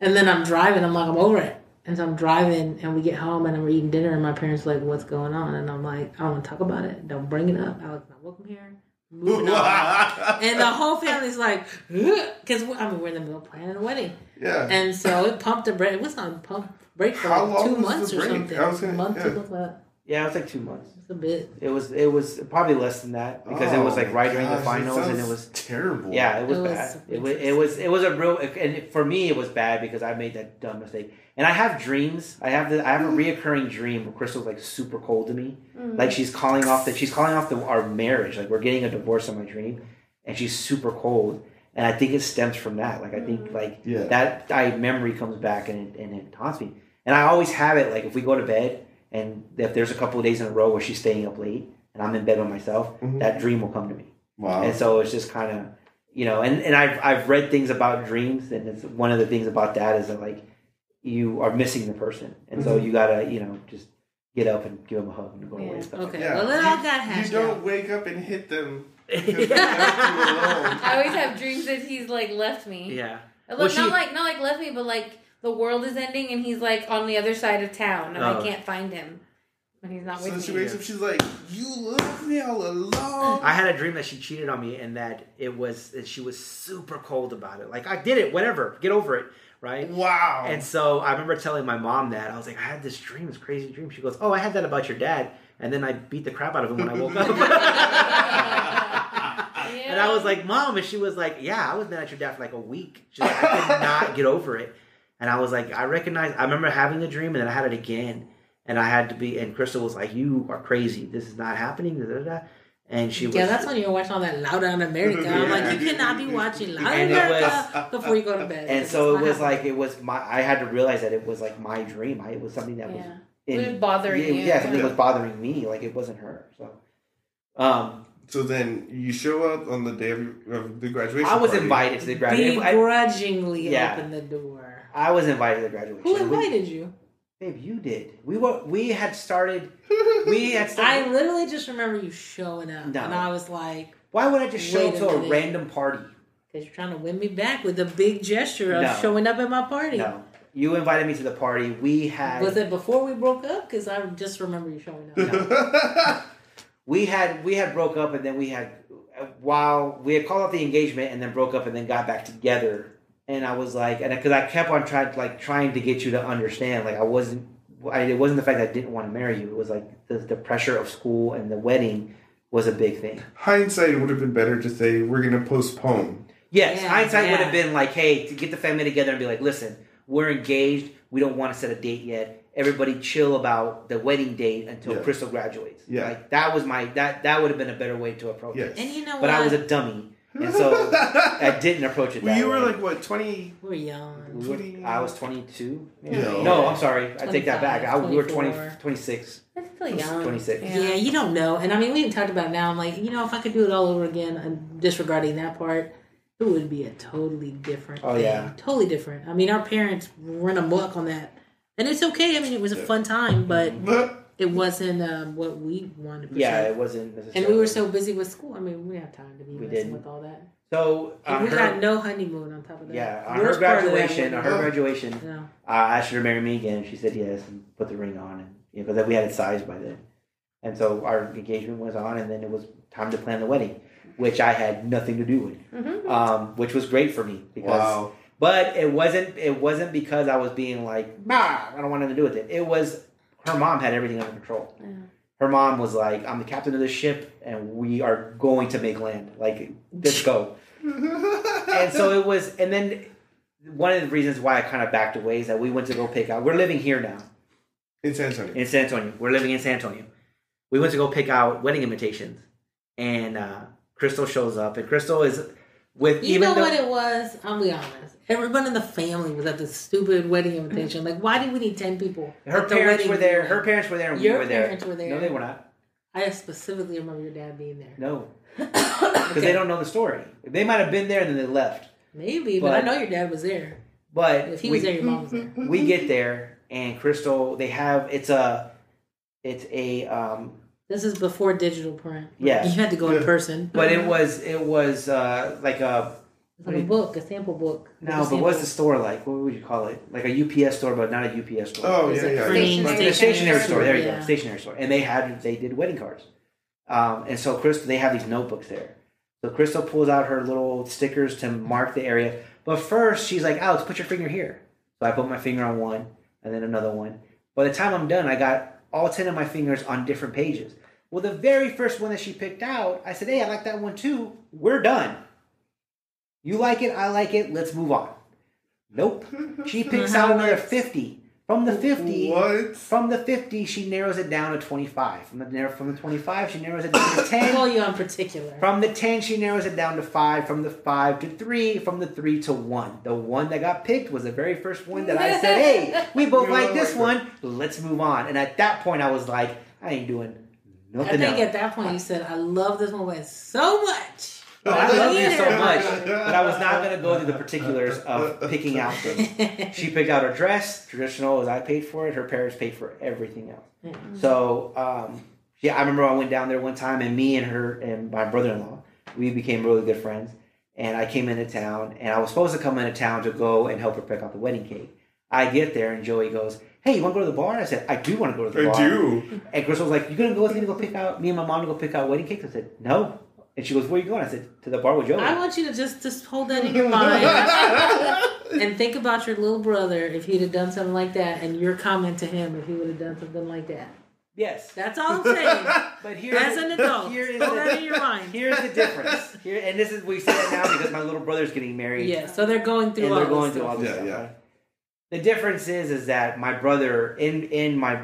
And then I'm driving. I'm like, "I'm over it." And so I'm driving, and we get home, and we're eating dinner, and my parents are like, "What's going on?" And I'm like, "I don't want to talk about it. Don't bring it up." Alex, not welcome here. Moving on. [laughs] And the whole family's like, because I mean we're in the middle of planning a wedding, yeah. and so it pumped a break. It was on pump break for How like two months or something. I was gonna- a month yeah. to look like Yeah, it was like two months. it's a bit. It was. It was probably less than that because it was like Oh, right during the finals, and it was. terrible. Yeah, it was It was bad. It was. It was. It was a real. And for me, it was bad because I made that dumb mistake. And I have dreams. I have the. I have a mm. reoccurring dream where Crystal's like super cold to me. Mm. Like she's calling off that. She's calling off the, our marriage. Like we're getting a divorce in my dream, and she's super cold. And I think it stems from that. Like I think mm. like Yeah. that I memory comes back and it, and it haunts me. And I always have it like if we go to bed and if there's a couple of days in a row where she's staying up late and I'm in bed by myself, Mhm. that dream will come to me. Wow. And so it's just kind of, you know, and, and I've, I've read things about dreams, and it's one of the things about that is that, like, you are missing the person. And so Mhm. you got to, you know, just get up and give them a hug and go away. Yeah. and stuff like Okay. yeah. Well, it you, all got you don't out. wake up and hit them [laughs] I always have dreams that he's like left me. yeah. Look, Well, not she- like not like left me, but like the world is ending and he's like on the other side of town and Oh. I uh. can't find him. And he's not So with she me. wakes up, she's like, "You left me all alone." I had a dream that she cheated on me and that it was that she was super cold about it. Like I did it, whatever, get over it, right? wow. And so I remember telling my mom that I was like, I had this dream, this crazy dream. She goes, Oh, I had that about your dad, and then I beat the crap out of him when I woke up. [laughs] And I was like, Mom, and she was like, Yeah, I was mad at your dad for like a week. She's like, I could not get over it. And I was like, I recognize. I remember having the dream, and then I had it again, and I had to be. And Crystal was like, You are crazy. This is not happening. Da, da, da. And she was. Yeah, that's when you're watching all that Loud on America. I'm like, you cannot be watching Loud And it America before you go to bed. and so it not was like it was my. I had to realize that it was like my dream. I, it was something that was in, It was bothering yeah, you. Yeah, something Yeah. was bothering me. Like it wasn't her. So, um, so then you show up on the day of, of the graduation. I was party. invited to the graduation. I, begrudgingly Yeah. open the door. I was invited to the graduation. Who We- invited you? Babe, you did. We were. We had started. We [laughs] had Started, I literally just remember you showing up, No. and I was like, why would I just show up to a minute. random party? "Because you're trying to win me back with a big gesture of No. showing up at my party." No, you invited me to the party. We had. Was it before we broke up? Because I just remember you showing up. [laughs] we had we had broke up and then we had while we had called off the engagement and then broke up and then got back together and I was like and because I kept on trying like trying to get you to understand like I wasn't I, it wasn't the fact that I didn't want to marry you it was like the, the pressure of school and the wedding was a big thing Hindsight it would have been better to say we're gonna postpone. yes Yeah, hindsight would have been like hey to get the family together and be like listen we're engaged we don't want to set a date yet everybody chill about the wedding date until Yeah. Crystal graduates Yeah. like that was my that that would have been a better way to approach it Yes. and you know but what? I was a dummy, and so [laughs] I didn't approach it. Well, you were way. like what twenty? we were young. 20 I was 22. No. No, I'm sorry. I take that back. I, we were 20, 26. That's still young. 26. Yeah. you don't know. And I mean, we even talked about it now. I'm like, you know, if I could do it all over again, and disregarding that part, it would be a totally different. Oh, thing. yeah. totally different. I mean, our parents ran amok on that, and it's okay. I mean, it was a fun time, but But it wasn't um, what we wanted. to pursue. Yeah, it wasn't and we were so busy with school. I mean, we didn't have time to be We messing didn't. with all that. So, And on we her, got no honeymoon on top of that. yeah, on her Worst part graduation, on her was- graduation, Yeah. I asked her to marry me again. She said yes and put the ring on. And you know, because we had it sized by then. And so our engagement was on, and then it was time to plan the wedding, which I had nothing to do with, Mhm. um, which was great for me because wow, But it wasn't it wasn't because I was being like, bah, I don't want nothing to do with it. It was her mom had everything under control. Yeah. Her mom was like, I'm the captain of this ship and we are going to make land. Like, let's go. [laughs] and so it was and then one of the reasons why I kind of backed away is that we went to go pick out we're living here now in San Antonio. in San Antonio. We're living in San Antonio. We went to go pick out wedding invitations. And uh Crystal shows up and Crystal is with You even know though what it was? I'll be honest. Everyone in the family was at the stupid wedding invitation. Like, why did we need ten people? her at the parents wedding were there, dinner? her parents were there and Your we were there. parents were there. No, they were not. I specifically remember your dad being there. No, [coughs] because they don't know the story. They might have been there and then they left. Maybe, but, But- I know your dad was there. But If he we, was there, your mom was there. we get there and Crystal, they have it's a, it's a, um, This is before digital print. Yeah, you had to go in person. but it was it was uh like a It's like a book, a sample book. no, but what's the store like? What would you call it? Like a UPS store, but not a UPS store. Oh It's yeah, a yeah. printing Like- Like a stationary store. There you Yeah. go, stationary store. And they had they did wedding cards, um, and so Crystal they have these notebooks there. So Crystal pulls out her little stickers to mark the area. But first she's like, "Alex, put your finger here." So I put my finger on one, and then another one. By the time I'm done, I got all ten of my fingers on different pages. Well, the very first one that she picked out, I said, "Hey, I like that one too. We're done. You like it, I like it. Let's move on." Nope. [laughs] She picks out another fifty. From the fifty, What? from the 50, she narrows it down to 25. From the from the 25, she narrows it down to [coughs] 10. call you on particular. From the 10, she narrows it down to 5. From the 5 to 3. From the 3 to 1. The one that got picked was the very first one that I said, hey, [laughs] we both like like this that. one. Let's move on. And at that point, I was like, I ain't doing nothing I think else. at that point you said, "I love this woman so much." Oh, I love you so much. But I was not going to go through the particulars of picking out things. [laughs] She picked out her dress, traditional as I paid for it. Her parents paid for everything else. So, um, yeah, I remember I went down there one time, and me and her and my brother-in-law we became really good friends. And I came into town, and I was supposed to come into town to go and help her pick out the wedding cake. I get there, and Joey goes, "Hey, you want to go to the bar?" And I said, "I do want to go to the I bar." do. And Crystal was like, "You gonna go with me to go pick out me and my mom to go pick out wedding cakes?" I said, "No." And she goes, "Where are you going?" I said, "To the bar with Joey." I want you to just just hold that in your mind [laughs] and think about your little brother if he'd have done something like that, and your comment to him if he would have done something like that. yes, That's all I'm saying. [laughs] but here, As an adult, here is hold that in the, your mind. here's the difference. Here, and this is we say it now because my little brother's getting married. Yeah, so they're going through and all they're going this through all this Yeah, stuff. yeah. right? The difference is, is that my brother in in my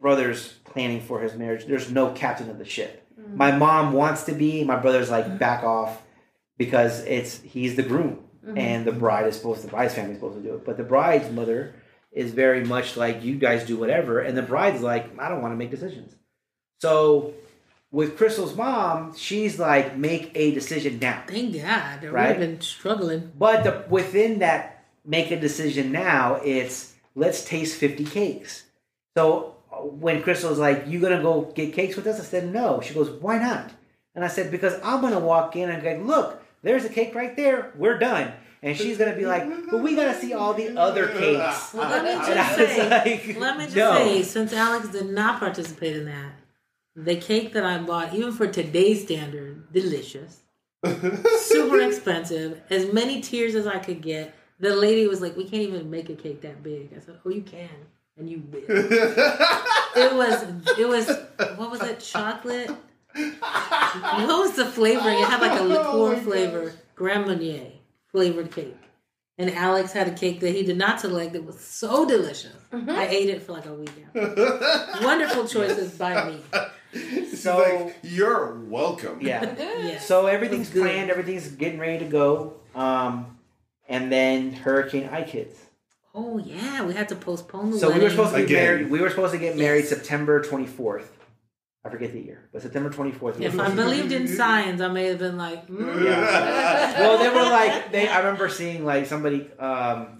brother's planning for his marriage. There's no captain of the ship. Mm. My mom wants to be. My brother's like mm. back off because it's he's the groom mm-hmm. and the bride is supposed to the bride's family is supposed to do it. But the bride's mother is very much like you guys do whatever, and the bride's like I don't want to make decisions. So with Crystal's mom, she's like make a decision now. Thank God. Or Right? We've been struggling. But the, within that, make a decision now. It's let's taste fifty cakes. So when Crystal's like, "You gonna go get cakes with us?" I said, "No." She goes, "Why not?" And I said, "Because I'm gonna walk in and go, look, there's a cake right there. We're done." And she's gonna be like, "But we gotta see all the other cakes." Well, let me just say, like, let me just "No." say, since Alex did not participate in that, the cake that I bought, even for today's standard, delicious, [laughs] super expensive, as many tears as I could get. The lady was like, "We can't even make a cake that big." I said, "Oh, you can, and you [laughs] will." it was, it was, what was it? Chocolate. What was the flavoring? It had like a liqueur Oh my flavor, Grand Marnier flavored cake. And Alex had a cake that he did not select that was so delicious. I ate it for like a week after. Wonderful [laughs] choices by me. She's So- like, you're welcome. Yeah. [laughs] Yes. So everything's It was good. planned. Everything's getting ready to go. Um, and then Hurricane Ike hits. Oh yeah, we had to postpone the wedding. So we were supposed to get Again. married. We were supposed to get married Yes. September twenty fourth. I forget the year, but September twenty fourth. if I believed in science, I may have been like, mm, [laughs] well, they were like they. I remember seeing like somebody um,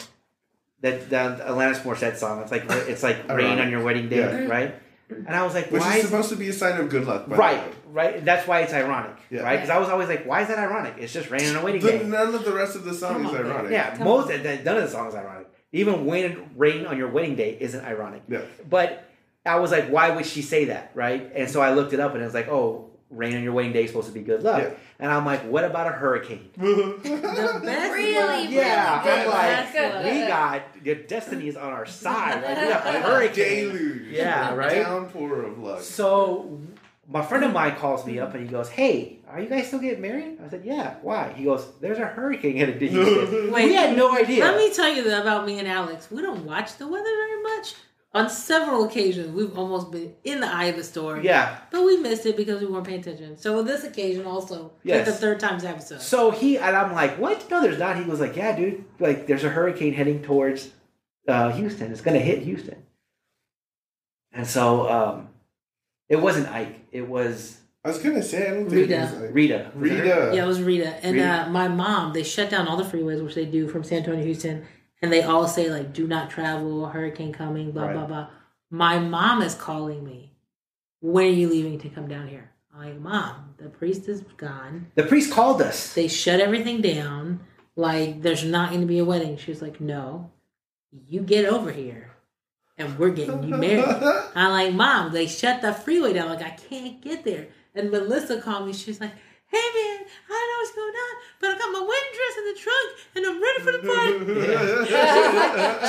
that the Alanis Morissette song. It's like it's like rain Ironic. on your wedding day, Yeah. right? And I was like, Which why? is supposed to be a sign of good luck. by the right, way. right. That's why it's ironic, Yeah. right? Because I was always like, why is that ironic? It's just rain on a wedding The- day. none of the rest of the song Come is on, man. ironic. Yeah, Come most on. none of the songs are ironic. Even when rain on your wedding day isn't ironic. Yeah. But I was like, why would she say that, right? And so I looked it up, and it was like, oh, rain on your wedding day is supposed to be good luck. Yeah. And I'm like, what about a hurricane? [laughs] the best Really, luck. really Yeah, good. I'm like, That's good. we got your destiny is on our side. Like, we got a [laughs] hurricane. Deluge. Yeah, right? Downpour of luck. So my friend of mine calls me up and he goes, "Hey, are you guys still getting married?" I said, "Yeah." Why? He goes, "There's a hurricane headed to Houston." Wait, we had no idea. Let me tell you about me and Alex. We don't watch the weather very much. On several occasions, we've almost been in the eye of the storm. yeah. But we missed it because we weren't paying attention. So with this occasion also, Yes. like the third time's episode. So he and I'm like, "What? No, there's not." He was like, "Yeah, dude. Like, there's a hurricane heading towards uh, Houston. It's gonna hit Houston." And so um, it wasn't Ike. It was I was gonna say I don't think Rita. it was like, Rita. Was it her? Rita. Yeah, it was Rita. And Rita. Uh, my mom, they shut down all the freeways, which they do from San Antonio to Houston. And they all say, like, do not travel, hurricane coming, blah, Right. blah, blah. My mom is calling me. When are you leaving to come down here? I'm like, Mom, the priest is gone. The priest called us. They shut everything down. Like, there's not going to be a wedding. She was like, No, you get over here and we're getting you married. [laughs] I'm like, Mom, they shut the freeway down. Like, I can't get there. And Melissa called me. She's like, Hey, man, I don't know what's going on, but I got my wedding dress in the trunk and I'm ready for the party.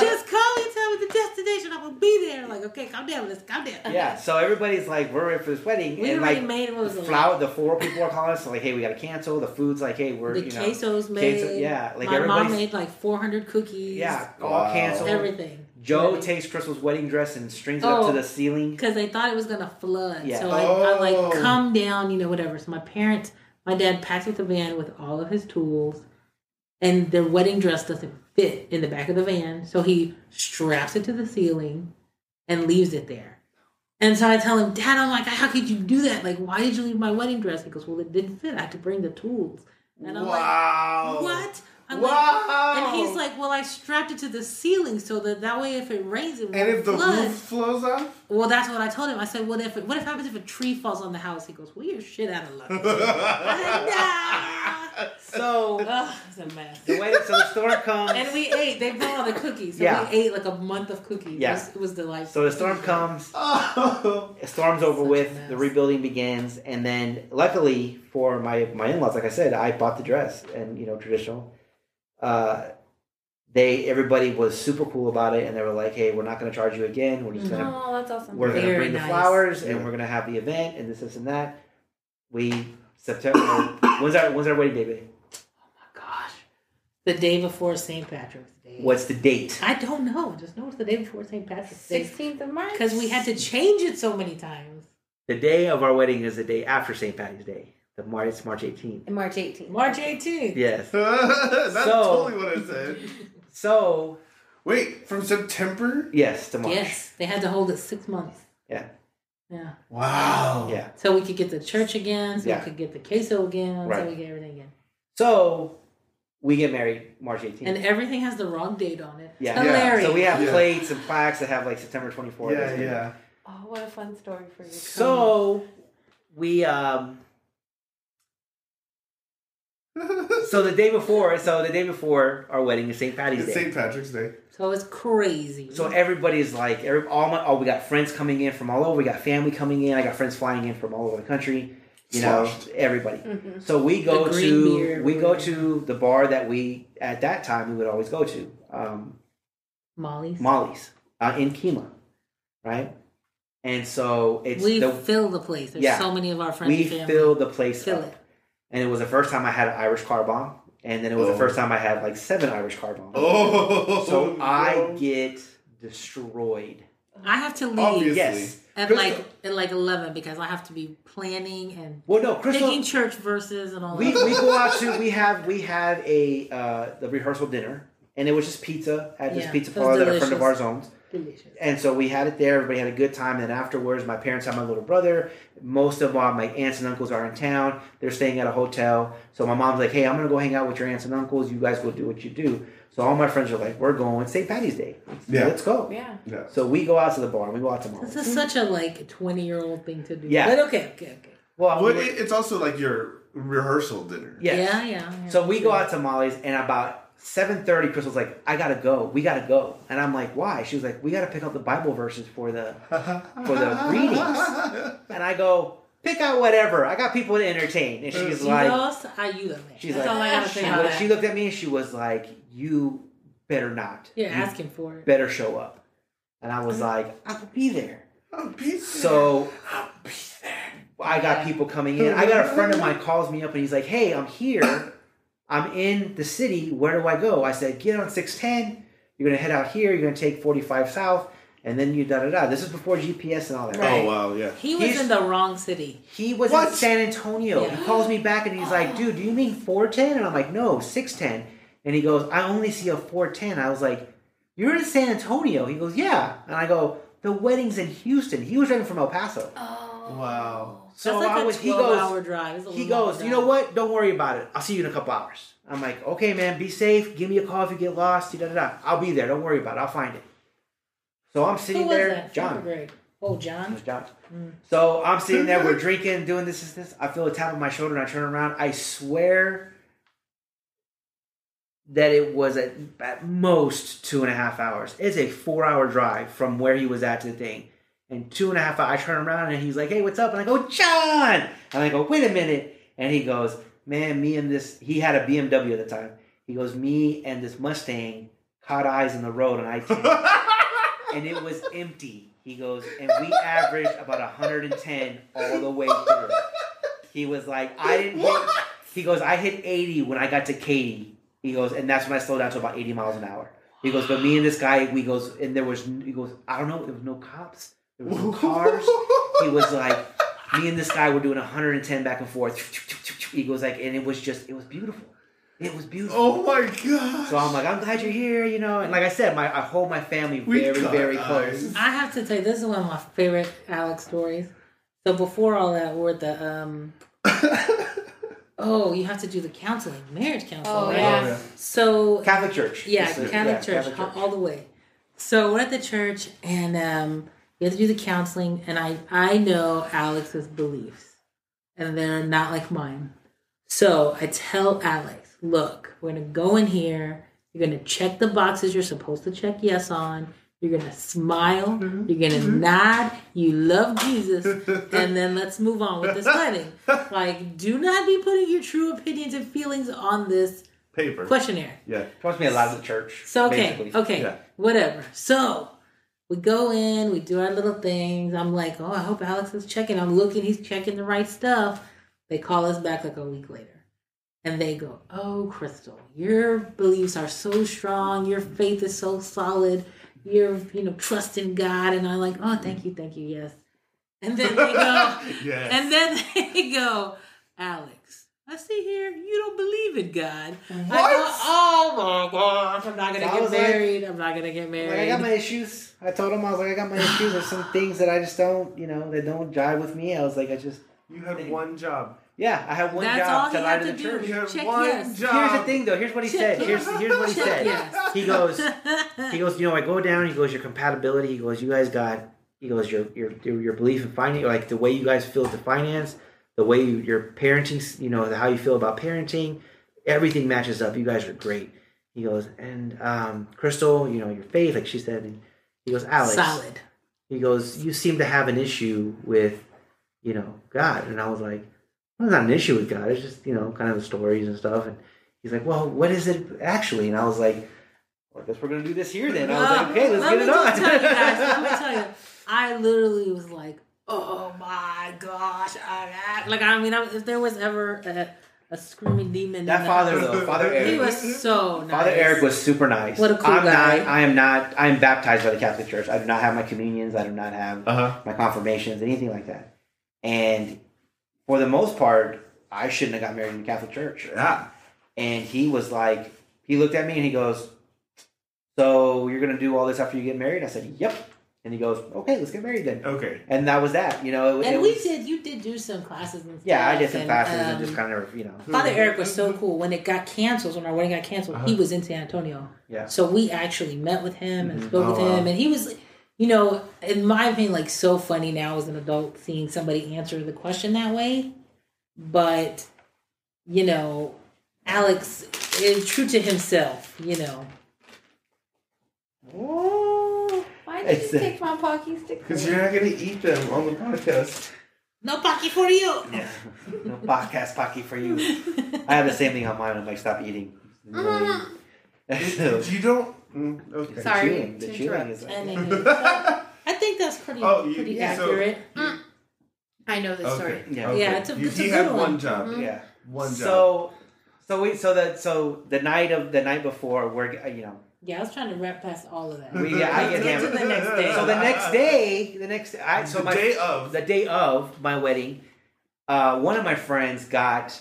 [laughs] Just call me and tell me the destination. I'm going to be there. Like, okay, calm down, Melissa, calm down. Yeah, so everybody's like, we're ready for this wedding, We and already like, made what was the it, flower, the four people are calling us, like, hey, we gotta cancel. The food's like, hey, we're The you know, quesos made. queso- yeah, like my mom made like 400 cookies. yeah, all Wow. canceled. Everything. Joe Ready. takes Crystal's wedding dress and strings it up Oh. to the ceiling. because they thought it was gonna flood. Yeah. So I, I Oh. like come down, you know, whatever. So my parents, my dad packs up the van with all of his tools, and their wedding dress doesn't fit in the back of the van, so he straps it to the ceiling and leaves it there. And so I tell him, Dad, I'm like, how could you do that? Like, why did you leave my wedding dress? He goes, Well, it didn't fit. I had to bring the tools. And I'm wow. like, What? I'm like, Wow. and he's like, well, I strapped it to the ceiling so that that way if it rains, it and if the flood. roof flows off, Well, that's what I told him. I said, what if it, what if happens if a tree falls on the house? He goes, well, you're shit out of luck. I [laughs] said. [laughs] So Ugh, it's a mess. the way so the storm comes. And we ate. They brought all the cookies. So Yeah. we ate like a month of cookies. Yeah. It was, it was delightful. so the storm comes. [laughs] oh, The storm's over Such with. The rebuilding begins, and then luckily for my my in laws, like I said, I bought the dress and you know traditional. Uh, they everybody was super cool about it, and they were like, "Hey, we're not going to charge you again. We're just going to Oh, that's awesome. we're going to Very bring the nice. flowers, and we're going to have the event, and this, this, and that." We September. [coughs] when's our when's our wedding day? Baby? Oh my gosh. The day before St. Patrick's Day. What's the date? I don't know. Just know it's the day before St. Patrick's Day. 16th of March. Because we had to change it so many times. The day of our wedding is the day after St. Patty's Day. The March it's March 18th. March 18th. March 18th. Yes. [laughs] that's So- totally what I said. [laughs] So Wait, from September? yes, to March. Yes. They had to hold it six months. Yeah. Yeah. Wow. Yeah. So we could get the church again. So Yeah. we could get the queso again. So Right. we get everything again. So we get married March 18th. And everything has the wrong date on it. Yeah. It's Yeah. hilarious. so we have Yeah. plates and plaques that have like September 24th. Yeah, yeah. Oh, what a fun story for you. So we um [laughs] so the day before so the day before our wedding is St. Patty's It's Day. St. Patrick's Day. So it's crazy. So everybody's like, every, all my, oh, we got friends coming in from all over. We got family coming in. I got friends flying in from all over the country. You know, Sloshed. everybody. Mhm. So we go to beer, we go to the bar that we at that time we would always go to, um, Molly's. Molly's uh, in Kemah, right? And so it's we the, fill the place. There's Yeah. so many of our friends we and family. fill the place Fill up. it. And it was the first time I had an Irish car bomb, and then it was Oh. the first time I had like seven Irish car bombs. Oh, So [laughs] I get destroyed. I have to leave Obviously. Yes. at Crystal- like at like eleven because I have to be planning and Well, no, Crystal. picking church verses and all we, that. we go out [laughs] to we have we had a uh, the rehearsal dinner and it was just pizza at this Yeah, pizza parlor that a friend of delicious. ours owns Delicious. and so we had it there everybody had a good time and then afterwards my parents had my little brother most of uh, my aunts and uncles are in town they're staying at a hotel so my mom's like hey i'm gonna go hang out with your aunts and uncles you guys go do what you do so all my friends are like we're going st patty's day Yeah. let's go Yeah. Yeah. so we go out to the bar we go out tomorrow This is such a like twenty year old thing to do. Yeah. But okay, okay, okay. well Well, we- it, it's also like your rehearsal dinner. yes. Yeah, yeah, yeah. So we go out to Molly's, and about seven thirty, Crystal's like, "I gotta go. We gotta go." And I'm like, "Why?" She was like, "We gotta pick up the Bible verses for the for the [laughs] readings." And I go, "Pick out whatever. I got people to entertain." And she's like, Dios ayúdame. she's That's like- I gotta say she, about looked- she looked at me and she was like, "You better not. You're You asking for it. better show up." And I was mm-hmm. like, "I will be there." I'll be there. So I'll be there. I got Yeah. people coming in. I got a friend of mine calls me up and he's like, "Hey, I'm here. I'm in the city. Where do I go?" I said, "Get on 610. You're gonna head out here. You're gonna take 45 south, and then you da da da." This is before GPS and all that. Right. Oh wow, yeah. He was He's- in the wrong city. He was What? in San Antonio. Yeah. He calls me back and he's like, "Dude, do you mean 410?" And I'm like, "No, 610." And he goes, "I only see a 410." I was like, "You're in San Antonio?" He goes, "Yeah." And I go, "The wedding's in Houston." He was driving from El Paso. Oh. Wow. So That's like I a was. He 12 goes. hour drive. He goes, you know what? Don't worry about it. I'll see you in a couple hours. I'm like, okay, man, be safe. Give me a call if you get lost. Da, da, da. I'll be there. Don't worry about it. I'll find it. So I'm Who sitting was there, that? John. Grade. Oh, John. John. Mm. So I'm sitting there. We're [laughs] drinking, doing this, this, this. I feel a tap on my shoulder, and I turn around. I swear that it was at, at most two and a half hours. It's a four-hour drive from where he was at to the thing. And two and a half hours, I turn around and he's like, "Hey, what's up?" And I go, "John." And I go, "Wait a minute." And he goes, "Man, me and this." He had a BMW at the time. He goes, "Me and this Mustang caught eyes in the road on I-10, [laughs] and it was empty." He goes, "And we averaged about 110 all the way through." He was like, "I didn't." Hit, he goes, "I hit 80 when I got to Katy." He goes, and that's when I slowed down to about 80 miles an hour. He goes, but me and this guy, we goes, and there was, he goes, I don't know, there was no cops, there was no [laughs] cars. he was like, me and this guy were doing 110 back and forth. He goes like, and it was just, it was beautiful. It was beautiful. Oh my god. So I'm like, I'm glad you're here, you know. And like I said, my I hold my family We very, very eyes. close. I have to tell you, this is one of my favorite Alex stories. So before all that, we're the um, [laughs] oh, you have to do the counseling, marriage counseling, Oh, right? yeah. So Catholic Church. Yeah, Catholic yeah, church, Catholic all- all the way. So we're at the church, and um, we have to do the counseling. And I I know Alex's beliefs, and they're not like mine. So I tell Alex, look, we're gonna go in here. You're gonna check the boxes you're supposed to check yes on. You're gonna smile. Mm-hmm. You're gonna mm-hmm. nod. You love Jesus, [laughs] and then let's move on with this wedding. [laughs] Like, do not be putting your true opinions and feelings on this Paper. questionnaire. Yeah. Supposed to be a lot of the church. So okay, basically. okay, Yeah. whatever. So we go in, we do our little things. I'm like, oh, I hope Alex is checking. I'm looking, he's checking the right stuff. They call us back like a week later, and they go, oh, Crystal, your beliefs are so strong. Your faith is so solid. You're, you know, trust in God. And I'm like, oh, thank you, thank you, yes. And then they go, [laughs] Yes. and then [laughs] they go, Alex, I see here you don't believe in God. I go, oh my gosh, I'm not gonna So get was like- married. I'm not gonna get married. Like I got my issues. I told him I was like I got my issues. There's some things that I just don't, you know, that don't jive with me. I was like I just You had one job. yeah. I have one That's job all to he lie to to the do. church. You had Check one yes. job. Here's the thing, though. Here's what he said. Here's here's what he Check said. yes. He goes. He goes. You know, I go down. He goes. Your compatibility. He goes. You guys got. He goes. Your your your, your belief in finance, like the way you guys feel the finance, the way you, your parenting. You know how you feel about parenting. Everything matches up. You guys are great. He goes. And um, Crystal, you know your faith, like she said. And he goes. Alex. Solid. He goes. You seem to have an issue with, you know, God. And I was like, well, it's not an issue with God. It's just you know, kind of the stories and stuff. And he's like, well, what is it actually? And I was like. Well, I guess we're gonna do this here then. I was like, okay, let's let get it on. tell you guys. Let me tell you. [laughs] I literally was like, oh my gosh. I, I- like, I mean, I, if there was ever a, a screaming demon, in that the father house, though, Father Eric. he was so nice. Father Eric was super nice. What a cool I'm guy. Not, I am not. I am baptized by the Catholic Church. I do not have my communions. I do not have Uh huh. my confirmations, anything like that. And for the most part, I shouldn't have got married in the Catholic Church. Yeah. And he was like, he looked at me and he goes, "So you're gonna do all this after you get married?" I said, "Yep." And he goes, "Okay, let's get married then." Okay. And that was that. You know, it, And it we was- did, you did do some classes and stuff. Yeah, I did some and, classes and um, just kind of, you know. Father Eric was so cool. When it got canceled, when our wedding got canceled, he was in San Antonio. Yeah. So we actually met with him and Mhm. spoke with Oh, wow. him, and he was, you know, in my opinion, like so funny now as an adult seeing somebody answer the question that way. But, you know, Alex is true to himself. You know. Whoa. Why did It's you take my Pocky stick? Because you're not gonna eat them on the podcast. No pocky for you. no podcast pocky for you. I have the same thing on mine. I'm like, stop eating. so, [laughs] you don't. Mm, okay. the Sorry chewing, the chewing is like, And then- [laughs] but I think that's pretty Oh, you- pretty yeah, so- accurate. I know this story. Yeah. Okay. Yeah, it's a- You- it's a he good had one. one job. Mhm. yeah. One job. So, so we, so that, so the night of the night before, we're, you know, Yeah, I was trying to wrap past all of that. we, yeah, I get get hammered. the next day. So the next day, the next, I, so the my day of. the day of my wedding, uh, one of my friends got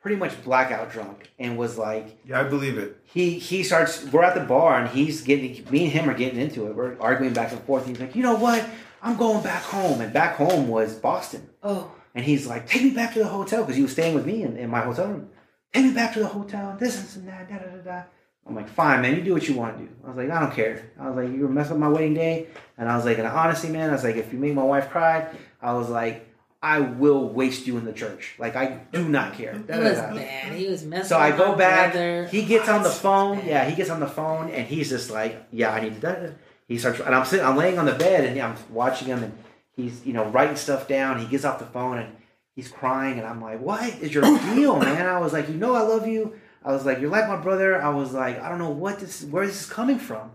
pretty much blackout drunk and was like, yeah, I believe it. he he starts. We're at the bar and he's getting. Me and him are getting into it. We're arguing back and forth. He's like, you know what? I'm going back home, and back home was Boston. Oh, And he's like, take me back to the hotel because he was staying with me in, in my hotel room. Take me back to the hotel. This and this and that. Da, da, da, da. I'm like, fine, man. You do what you want to do. I was like, I don't care. I was like, you were messing up my wedding day. And I was like, and honestly, man, I was like, if you make my wife cry, I was like, I will waste you in the church. Like, I do not care. He was bad. He was messing. So I go back. brother. He gets on the phone. Bad. Yeah, he gets on the phone, and he's just like, "Yeah, I need to." da." He starts, and I'm sitting, I'm laying on the bed, and I'm watching him, and he's, you know, writing stuff down. He gets off the phone, and he's crying, and I'm like, "What is your deal, man?" I was like, "You know, I love you." I was like, "You're like my brother." I was like, "I don't know what this, where this is coming from."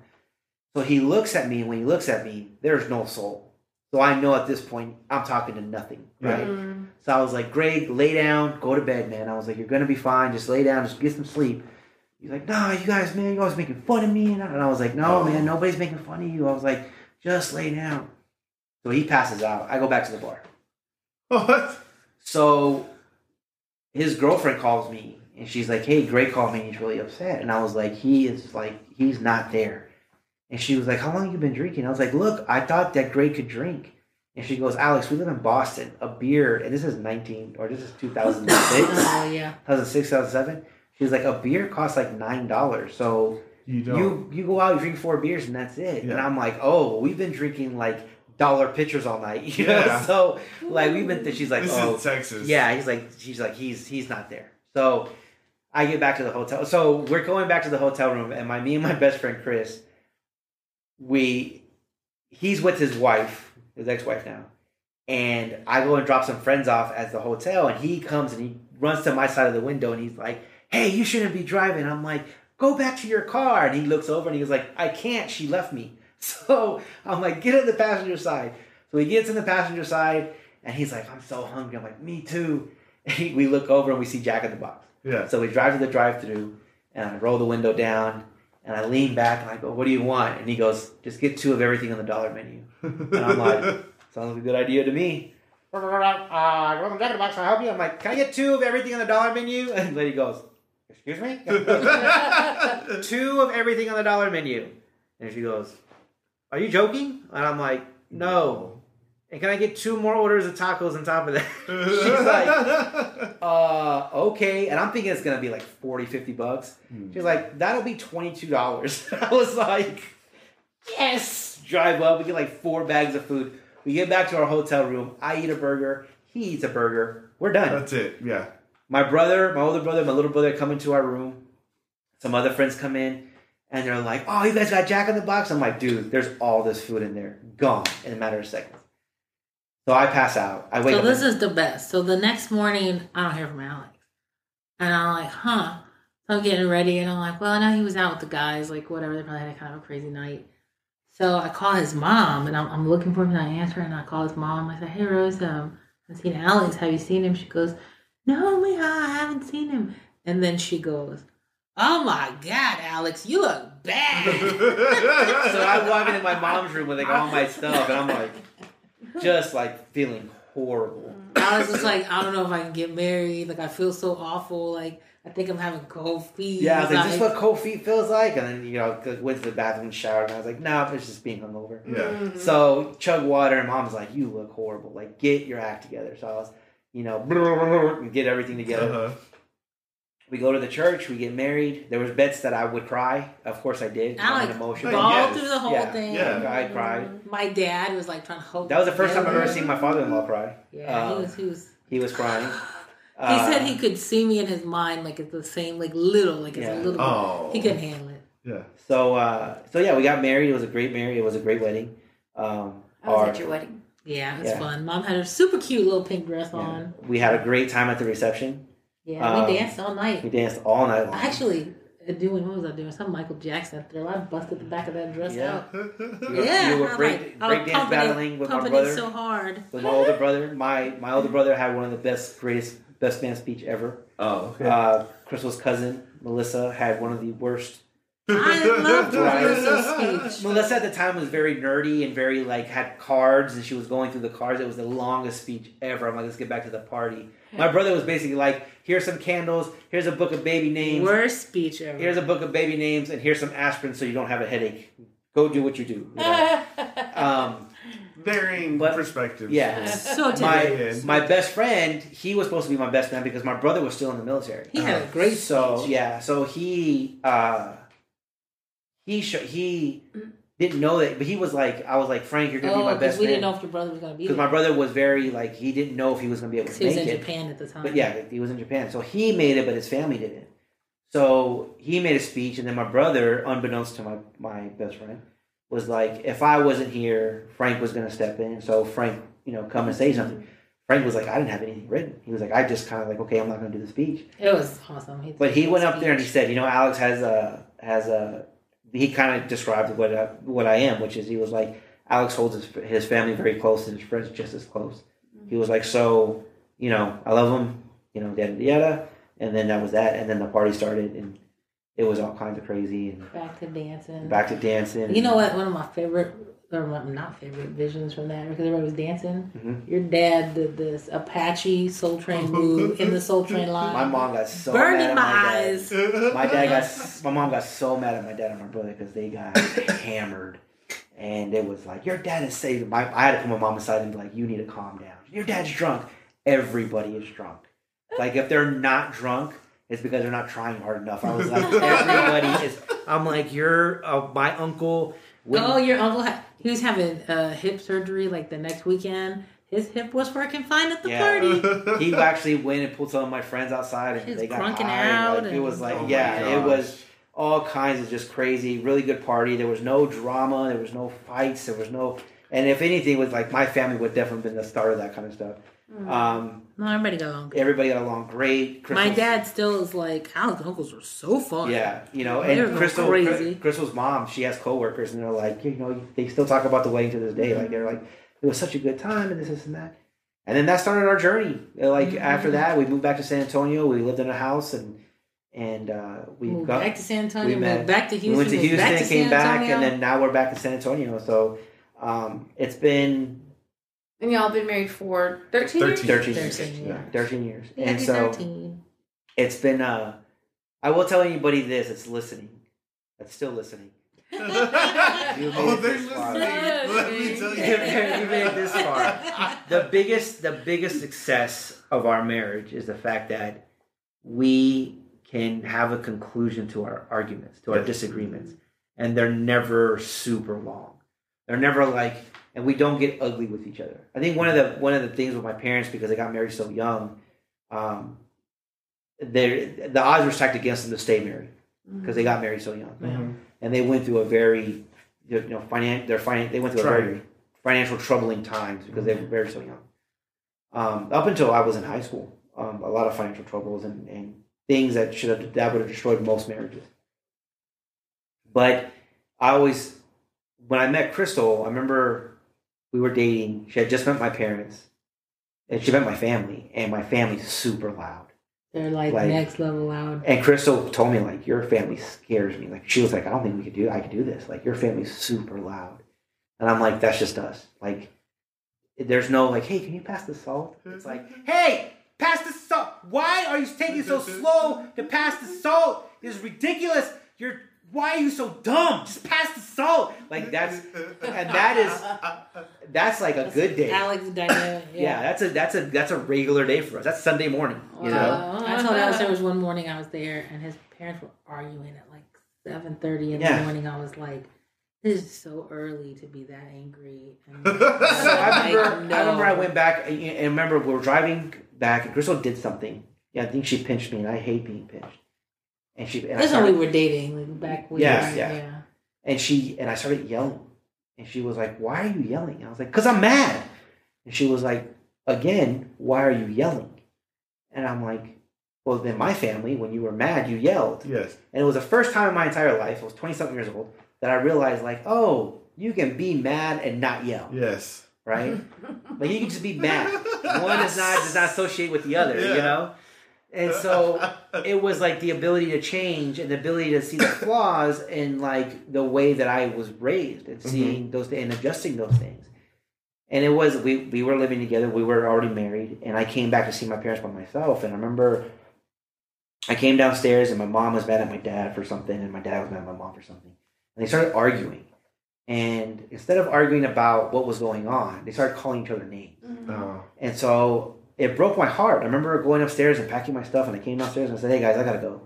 So he looks at me. and When he looks at me, there's no soul. So I know at this point I'm talking to nothing, right? Mm. So I was like, Greg, lay down, go to bed, man. I was like, you're gonna be fine. Just lay down, just get some sleep. He's like, nah, you guys, man, you always making fun of me. And I and I was like, no, man, nobody's making fun of you. I was like, just lay down. So he passes out. I go back to the bar. [laughs] What? So his girlfriend calls me and she's like, hey, Greg called me. He's really upset. And I was like, he is like, he's not there. And she was like, how long you been drinking? I was like, look, I thought that Greg could drink. And she goes, Alex, we live in Boston. A beer, and this is 19, or this is 2006, [laughs] Oh yeah. 2006, 2007. She was like, a beer costs like $9. So You don't. you you go out, you drink four beers, and that's it. And I'm like, oh, we've been drinking like dollar pitchers all night, [laughs] you know. Yeah. So like we've been. she's like, this oh, is Texas. yeah. He's like, she's like, he's he's not there. So I get back to the hotel. So we're going back to the hotel room, and my me and my best friend Chris, we, he's with his wife, his ex-wife now, and I go and drop some friends off at the hotel, and he comes and he runs to my side of the window, and he's like, "Hey, you shouldn't be driving." I'm like, "Go back to your car," and he looks over and he was like, "I can't. She left me." [laughs] So I'm like, "Get in the passenger side." So he gets in the passenger side, and he's like, "I'm so hungry." I'm like, "Me too." And [laughs] we look over and we see Jack in the Box. Yeah. So we drive to the drive-through, and I roll the window down, and I lean back and I go, "What do you want?" And he goes, "Just get two of everything on the dollar menu." And I'm like, [laughs] "Sounds like a good idea to me." Uh, welcome Jack in the Box. Can I help you? I'm like, "Can I get two of everything on the dollar menu?" [laughs] And the lady goes, "Excuse me." [laughs] two of everything on the dollar menu. And she goes, Are you joking? And I'm like, No. And can I get two more orders of tacos on top of that? [laughs] She's like, uh, okay. And I'm thinking it's gonna be like 40, 50 bucks. She's like, that'll be $22. [laughs] I was like, yes. Drive up, we get like four bags of food. We get back to our hotel room. I eat a burger. He eats a burger. We're done That's it. Yeah. my brother, my older brother, my little brother come into our room. Some other friends come in and they're like, "Oh, you guys got Jack in the Box." I'm like, "Dude, there's all this food in there, gone in a matter of seconds." So I pass out. I wake So up. this is the best. So the next morning, I don't hear from Alex, and I'm like, huh. So I'm getting ready, and I'm like, well, I know he was out with the guys, like whatever. They probably had a kind of a crazy night. So I call his mom, and I'm, I'm looking for him, and I answer, and I call his mom. I say, hey Rose, um, I've seen Alex. Have you seen him? She goes, no, Mija, I haven't seen him. And then she goes, oh my God, Alex, you look bad. [laughs] so I walk into my mom's room with like all my stuff, and I'm like, [laughs] just like feeling horrible. I was just like, I don't know if I can get married. Like, I feel so awful. Like, I think I'm having cold feet. Yeah, I was like, "Is this Like, what cold feet feels like?" And then you know, went to the bathroom, showered, and I was like, "No, it's just being hungover." Yeah. So chug water, and mom's like, "You look horrible. Like, get your act together." So I was, you know, [laughs] get everything together. Uh-huh. We go to the church. We get married. There was bets that I would cry. Of course, I did. I like emotional. Like, bawled yes. through the whole Yeah, thing. yeah. I cried. My dad was like trying to hold. That was the first time I've ever seen my father-in-law cry. Yeah, Uh, he was. He was. He was crying. [sighs] He Uh, said he could see me in his mind, like it's the same, like little, like it's Yeah. a little. Oh. He couldn't handle it. Yeah. So, uh, so yeah, we got married. It was a great marriage. It was a great wedding. Um, I was our- at your wedding. Yeah, it was Yeah. fun. Mom had a super cute little pink dress yeah. on. We had a great time at the reception. Yeah, Um, we danced all night. We danced all night long. Actually uh, doing what was I doing? Some Michael Jackson thrill. I busted the back of that dress Yeah. out. [laughs] You were- Yeah, you were I break, like, I was breakdance pumping battling it, with my brother. so hard. with my older brother. My my older brother had one of the best, greatest, best man speech ever. Oh, okay. Uh, Crystal's cousin Melissa had one of the worst. I loved [laughs] Right. Melissa's speech. Melissa at the time was very nerdy and very like had cards, and she was going through the cards. It was the longest speech ever. I'm like, let's get back to the party. My brother was basically like, here's some candles, here's a book of baby names, Worst speech ever. here's a book of baby names, and here's some aspirin so you don't have a headache. Go do what you do. you know? [laughs] um, Varying but- perspectives. yeah. so my terrible. my best friend, he was supposed to be my best man because my brother was still in the military. He had a great So speech. yeah, so he uh he sh- he mm. didn't know that, but he was like, I was like, Frank, you're gonna be Oh, my best we man. didn't know if your brother was going to be because my brother was very like he didn't know if he was gonna be able to he was make in it. Japan at the time. But yeah, he was in Japan, so he made it, but his family didn't. So he made a speech, and then my brother, unbeknownst to my my best friend, was like, if I wasn't here, Frank was gonna step in. So Frank, you know, come and say something. Frank was like, I didn't have anything written. He was like, I just kind of like, okay, I'm not gonna do the speech. It was awesome. He But he went up there and he said, you know, Alex has a has a. He kind of described what I, what I am, which is he was like, Alex holds his, his family very close and his friends just as close. He was like, so you know, I love him, you know, yada yada, and then that was that, and then the party started, and it was all kinds of crazy, and back to dancing. back to dancing. You know what? One of my favorite, or my- not favorite visions from that because everybody was dancing. Mhm. Your dad did this Apache Soul Train move in the Soul Train [laughs] line. My mom got so burning mad my at my dad. eyes. My dad got, my mom got so mad at my dad and my brother because they got [laughs] hammered, and it was like your dad is saving. My I had to put my mom aside and be like, you need to calm down. Your dad's drunk. Everybody is drunk. Like if they're not drunk, it's because they're not trying hard enough. I was like, [laughs] everybody is. I'm like, you're uh, my uncle. When- Oh, your uncle ha- he was having uh, hip surgery like the next weekend. His hip was working fine at the Yeah. party. [laughs] he actually went and pulled some of my friends outside, and they got crunking high. out Like, it was like, Oh yeah, it was all kinds of just crazy, really good party. There was no drama, there was no fights, there was no, and if anything, it was like my family would definitely been the start of that kind of stuff. Um, No, everybody got along. everybody got along great. My dad still is like, Al's uncles were so fun. Yeah, you know, and Crystal, crazy. Crystal's mom, she has coworkers, and they're like, you know, they still talk about the wedding to this day. Like they're like, it was such a good time, and this, this, and that. And then that started our journey. Uh, Like Mm-hmm. after that, we moved back to San Antonio. We lived in a house, and and uh, we Moved got back to San we Antonio, met- moved back to Houston, we went to Houston, back to came back, and then now we're back in San Antonio. So um, it's been And y'all been married for 13 years? 13. 13 years. 13 Yeah, years. 13 years. Yeah, and so 13. it's been. Uh, I will tell anybody this: it's listening. That's still listening. [laughs] [laughs] You made oh, they're this far. listening. Let me tell you [laughs] you. made this far. The biggest, the biggest success of our marriage is the fact that we can have a conclusion to our arguments, to our disagreements, and they're never super long. They're never like, and we don't get ugly with each other. I think one of the one of the things with my parents because they got married so young, um, the odds were stacked against them to stay married because they got married so young Mhm. and they went through a very you know finan- their finan- they went through a very financial troubling times because they were very so young. Um, up until I was in high school, um, a lot of financial troubles and, and things that should have that would have destroyed most marriages. But I always, when I met Crystal, I remember we were dating. She had just met my parents, and she met my family, and my family's super loud. They're like, Like- next level loud. And Crystal told me like your family scares me. Like she was like, I don't think we could do I could do this. Like your family's super loud. And I'm like, that's just us. Like there's no like, hey, can you pass the salt? It's like, hey, pass the salt. Why are you taking so slow to pass the salt? It's ridiculous. You're why are you so dumb? Just pass the salt. Like that's and that is that's like a good day. Alex dynamic. [clears throat] Yeah, that's a that's a that's a regular day for us. That's Sunday morning. You know? Wow. I told Alex there was one morning I was there and his parents were arguing at like seven thirty in Yeah. the morning. I was like, "This is so early to be that angry." And So [laughs] I remember, Like, I remember I went back and, and remember we were driving back and Crystal did something. Yeah, I think she pinched me and I hate being pinched. And she and I That's when started, we were dating, like back when. Yeah, yeah. yeah. and she and I started yelling. And she was like, Why are you yelling? And I was like, Because I'm mad. And she was like, Again, why are you yelling? And I'm like, Well, then my family, when you were mad, you yelled. Yes. And it was the first time in my entire life, I was 20 something years old, that I realized, like, oh, you can be mad and not yell, Yes. right? [laughs] like, you can just be mad. One does not does not associate with the other, you know. And so [laughs] it was like the ability to change and the ability to see the [coughs] flaws in like the way that I was raised and mm-hmm. seeing those and adjusting those things. And it was we we were living together. We were already married, and I came back to see my parents by myself. And I remember I came downstairs, and my mom was mad at my dad for something, and my dad was mad at my mom for something. And they started arguing. And instead of arguing about what was going on, they started calling each other names. Mm-hmm. Oh. And so it broke my heart. I remember going upstairs and packing my stuff, and I came downstairs and I said, "Hey guys, I gotta go."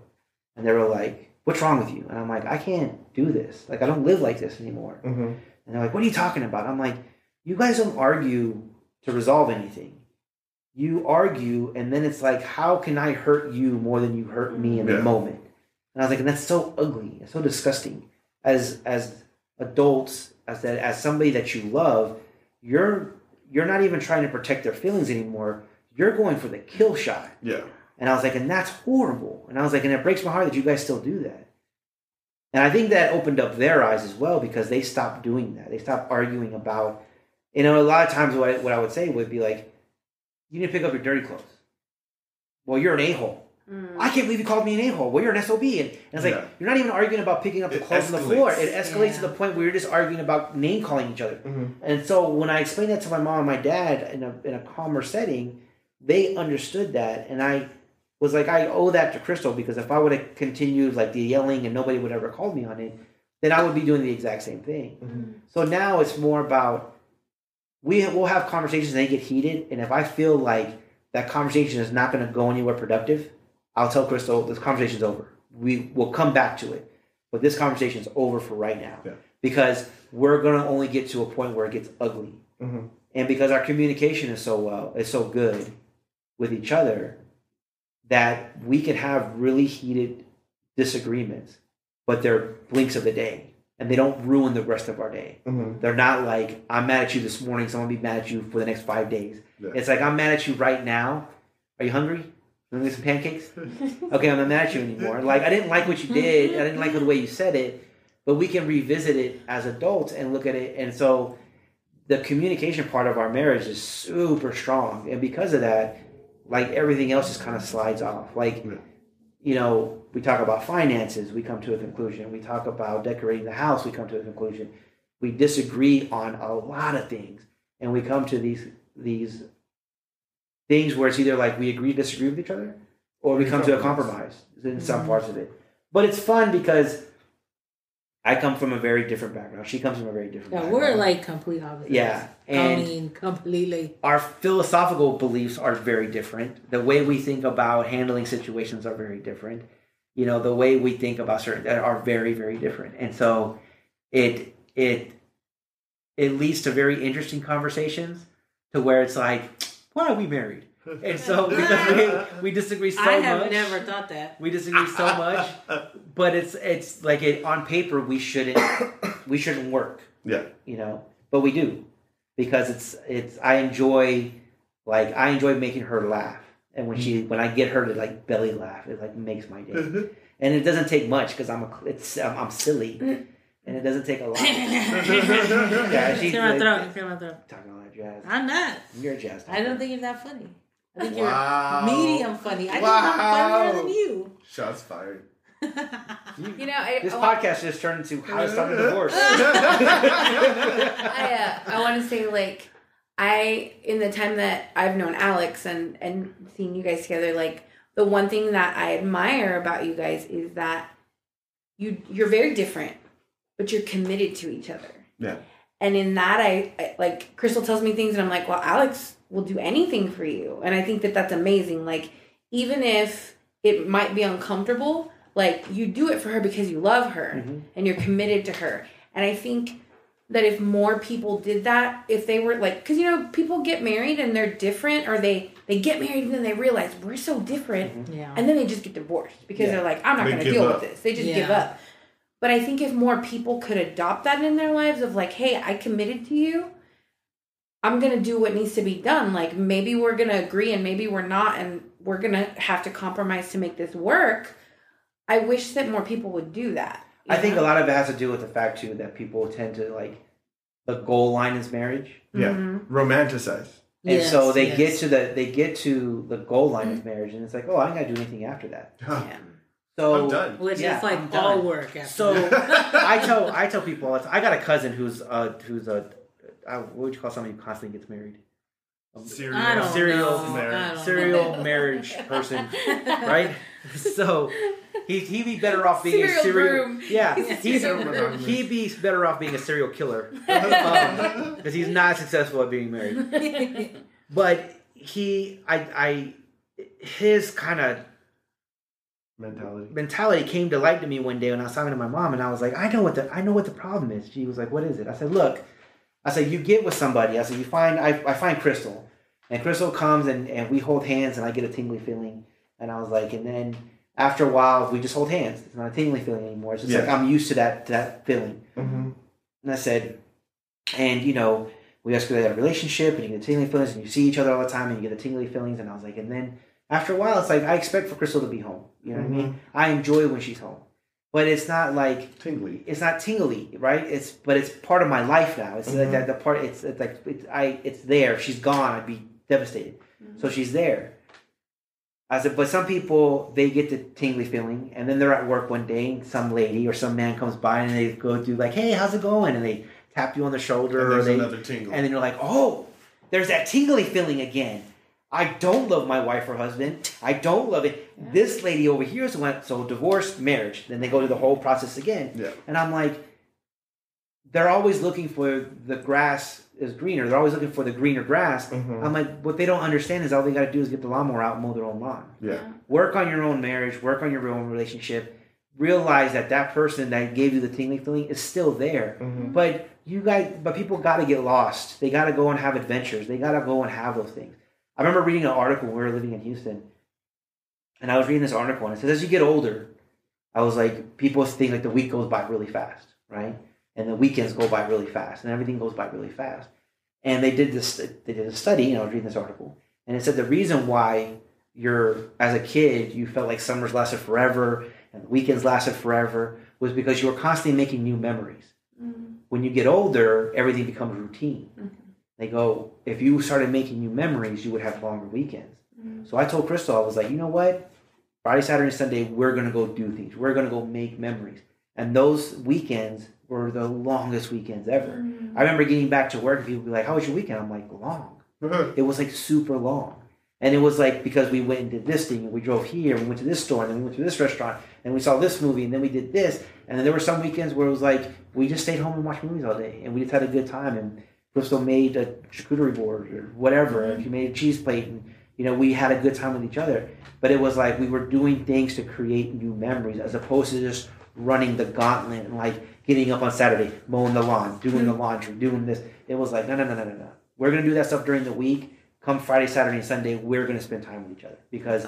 And they were like, "What's wrong with you?" And I'm like, "I can't do this. Like, I don't live like this anymore." hmm And they're like, "What are you talking about?" I'm like, "You guys don't argue to resolve anything. You argue, and then it's like, how can I hurt you more than you hurt me in Yeah. the moment?" And I was like, "And that's so ugly. It's so disgusting." As as adults, as that as somebody that you love, you're you're not even trying to protect their feelings anymore. You're going for the kill shot. Yeah. And I was like, and that's horrible. And I was like, and it breaks my heart that you guys still do that. And I think that opened up their eyes as well because they stopped doing that. They stopped arguing about, you know, a lot of times what I, what I would say would be like, you need to pick up your dirty clothes. Well, you're an a hole. I can't believe you called me an a hole. Well, you're an SOB. And, and it's like, Yeah. you're not even arguing about picking up the It clothes on the floor. It escalates Yeah. to the point where you're just arguing about name calling each other. hmm And so when I explained that to my mom and my dad in a in a calmer setting, they understood that, and I was like, I owe that to Crystal because if I would have continued like the yelling and nobody would ever call me on it, then I would be doing the exact same thing. Mm-hmm. So now it's more about we will have conversations and they get heated, and if I feel like that conversation is not going to go anywhere productive, I'll tell Crystal this conversation's over. We will come back to it, but this conversation's over for right now Yeah. because we're going to only get to a point where it gets ugly, Mhm. and because our communication is so well, is so good with each other that we can have really heated disagreements, but they're blinks of the day, and they don't ruin the rest of our day. Mhm. They're not like I'm mad at you this morning, so I'm gonna be mad at you for the next five days. Yeah. It's like I'm mad at you right now. Are you hungry? Want to get some pancakes? [laughs] okay, I'm not mad at you anymore. Like I didn't like what you did. I didn't like the way you said it, but we can revisit it as adults and look at it. And so the communication part of our marriage is super strong, and because of that, like everything else just kind of slides off. Like Yeah. you know, we talk about finances, we come to a conclusion. We talk about decorating the house, we come to a conclusion. We disagree on a lot of things, and we come to these these things where it's either like we agree, disagree with each other, or we We come to a compromise. compromise in some mm-hmm. parts of it. But it's fun because I come from a very different background. She comes from a very different. Yeah, background. we're like complete opposites. yeah, I and mean, completely. our philosophical beliefs are very different. The way we think about handling situations are very different. You know, the way we think about certain are very, very different. And so it it it leads to very interesting conversations to where it's like, why are we married? And so because we, we disagree so much. I have much. never thought that. we disagree so much. But it's it's like it on paper we shouldn't we shouldn't work Yeah. you know but we do because it's it's i enjoy like i enjoy making her laugh and when she mm-hmm. when i get her to like belly laugh it like makes my day mm-hmm. and it doesn't take much because i'm a it's I'm, I'm silly and it doesn't take a lot [laughs] yeah she's Clear my like, throat. Clear my throat. talking all that jazz I'm not. you're a jazz I don't think you're that funny. I think Wow. you're medium funny. I think Wow. I'm funnier than you. Shots fired. You [laughs] know, I, this I, want- podcast just turned into how to start a divorce [laughs] I, uh, I want to say like I in the time that I've known Alex and and seen you guys together, like the one thing that I admire about you guys is that you you're very different, but you're committed to each other. Yeah. And in that, I, I like Crystal tells me things, and I'm like, well, Alex will do anything for you, and I think that that's amazing. Like even if it might be uncomfortable, like you do it for her because you love her mm-hmm. and you're committed to her. And I think that if more people did that, if they were like, because you know, people get married and they're different, or they they get married and then they realize we're so different, mm-hmm. Yeah. and then they just get divorced because Yeah. they're like, I'm not They going to deal up. with this. They just give up. But I think if more people could adopt that in their lives of like, hey, I committed to you. I'm going to do what needs to be done. Like maybe we're going to agree and maybe we're not and we're going to have to compromise to make this work. I wish that more people would do that. you i think a lot of it has to do with the fact too that people tend to like the goal line is marriage Yeah. Mhm. Romanticize. And Yes, so they yes. get to the they get to the goal line of marriage, and it's like, oh, I ain't gotta do anything after that. [laughs] Yeah. So I'm done. Which Yeah, is like I'm all done. work. After So. [laughs] I tell I tell people all the time- I got a cousin who's uh who's a uh, what would you call somebody who constantly gets married? Um, Serial. I don't Serial know. marriage. Serial marriage person, [laughs] right? So he he'd be better off being a Serial serial. Yeah, He's serial he'd be better off being a serial killer [laughs] because he's not successful at being married. [laughs] But he, I, I, his kind of Mentality. mentality came to light to me one day when I was talking to my mom, and I was like, I know what the I know what the problem is. She was like, What is it? I said, Look, I said, you get with somebody. I said, you find I, I find Crystal, and Crystal comes and and we hold hands, and I get a tingly feeling, and I was like, and then after a while, we just hold hands. It's not a tingly feeling anymore. It's just like I'm used to that that feeling. Mm-hmm. And I said, and you know, we escalated a relationship, and you get tingly feelings, and you see each other all the time, and you get the tingly feelings. And I was like, and then after a while, it's like I expect for Crystal to be home. You know what I mean? I enjoy when she's home, but it's not like Tingly. it's not tingly, right? It's but it's part of my life now. It's like Mhm. that the part. It's, it's like it's, I it's there. She's gone. I'd be devastated. So she's there. I said, but some people they get the tingly feeling, and then they're at work one day, and some lady or some man comes by, and they go do like, "Hey, how's it going?" and they tap you on the shoulder, And or they, another tingle. and then you're like, "Oh, there's that tingly feeling again." I don't love my wife or husband. I don't love it. This lady over here is the one. So divorce, marriage. Then they go through the whole process again. yeah. And I'm like, they're always looking for the grass is greener. They're always looking for the greener grass. Mhm. I'm like, what they don't understand is all they got to do is get the lawnmower out and mow their own lawn. Yeah. Work on your own marriage. Work on your own relationship. Realize that that person that gave you the tingling feeling is still there. Mhm. But you guys, but people got to get lost. They got to go and have adventures. They got to go and have those things. I remember reading an article when we were living in Houston, and I was reading this article, and it says as you get older, I was like, people think like the week goes by really fast, right? And the weekends go by really fast, and everything goes by really fast. And they did this. They did a study, and I was reading this article, and it said the reason why you're as a kid you felt like summers lasted forever and the weekends lasted forever was because you were constantly making new memories mm-hmm. when you get older, everything becomes routine. Mm-hmm. They go, if you started making new memories, you would have longer weekends. Mm-hmm. So I told Crystal, I was like, you know what? Friday, Saturday, Sunday, we're gonna go do things. We're gonna go make memories. And those weekends were the longest weekends ever. Mm-hmm. I remember getting back to work and people would be like, How was your weekend? I'm like, long. [laughs] It was like super long. And it was like because we went and did this thing and we drove here and we went to this store and then we went to this restaurant and we saw this movie and then we did this. And then there were some weekends where it was like we just stayed home and watched movies all day and we just had a good time and Crystal made a charcuterie board or whatever and she made a cheese plate and you know we had a good time with each other. But it was like we were doing things to create new memories as opposed to just running the gauntlet and like getting up on Saturday, mowing the lawn, doing the laundry, doing this. It was like no no no no no no. We're gonna do that stuff during the week come Friday, Saturday, and Sunday, we're going to spend time with each other because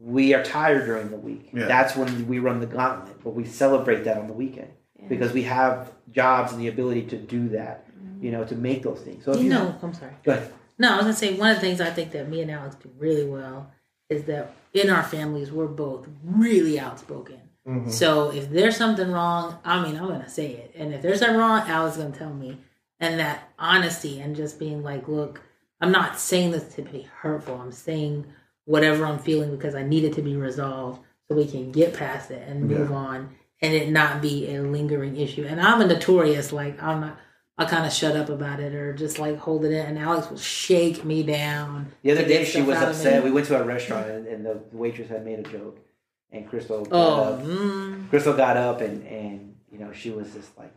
we are tired during the week. Yeah. That's when we run the gauntlet, but we celebrate that on the weekend because we have jobs and the ability to do that, you know, to make those things. So if You you, know, I'm sorry. go ahead. No, I was gonna say one of the things I think that me and Alex do really well is that in our families we're both really outspoken. Mhm. So if there's something wrong, I mean I'm gonna say it, and if there's something wrong, Alex is gonna tell me. And that honesty and just being like, look, I'm not saying this to be hurtful. I'm saying whatever I'm feeling because I need it to be resolved so we can get past it and move on and it not be a lingering issue. And I'm a notorious like I'm not. I kind of shut up about it or just like hold it in. And Alex will shake me down. The other day she was upset. We went to a restaurant and, and the waitress had made a joke, and Crystal got Oh, up. mm, Crystal got up and and you know she was just like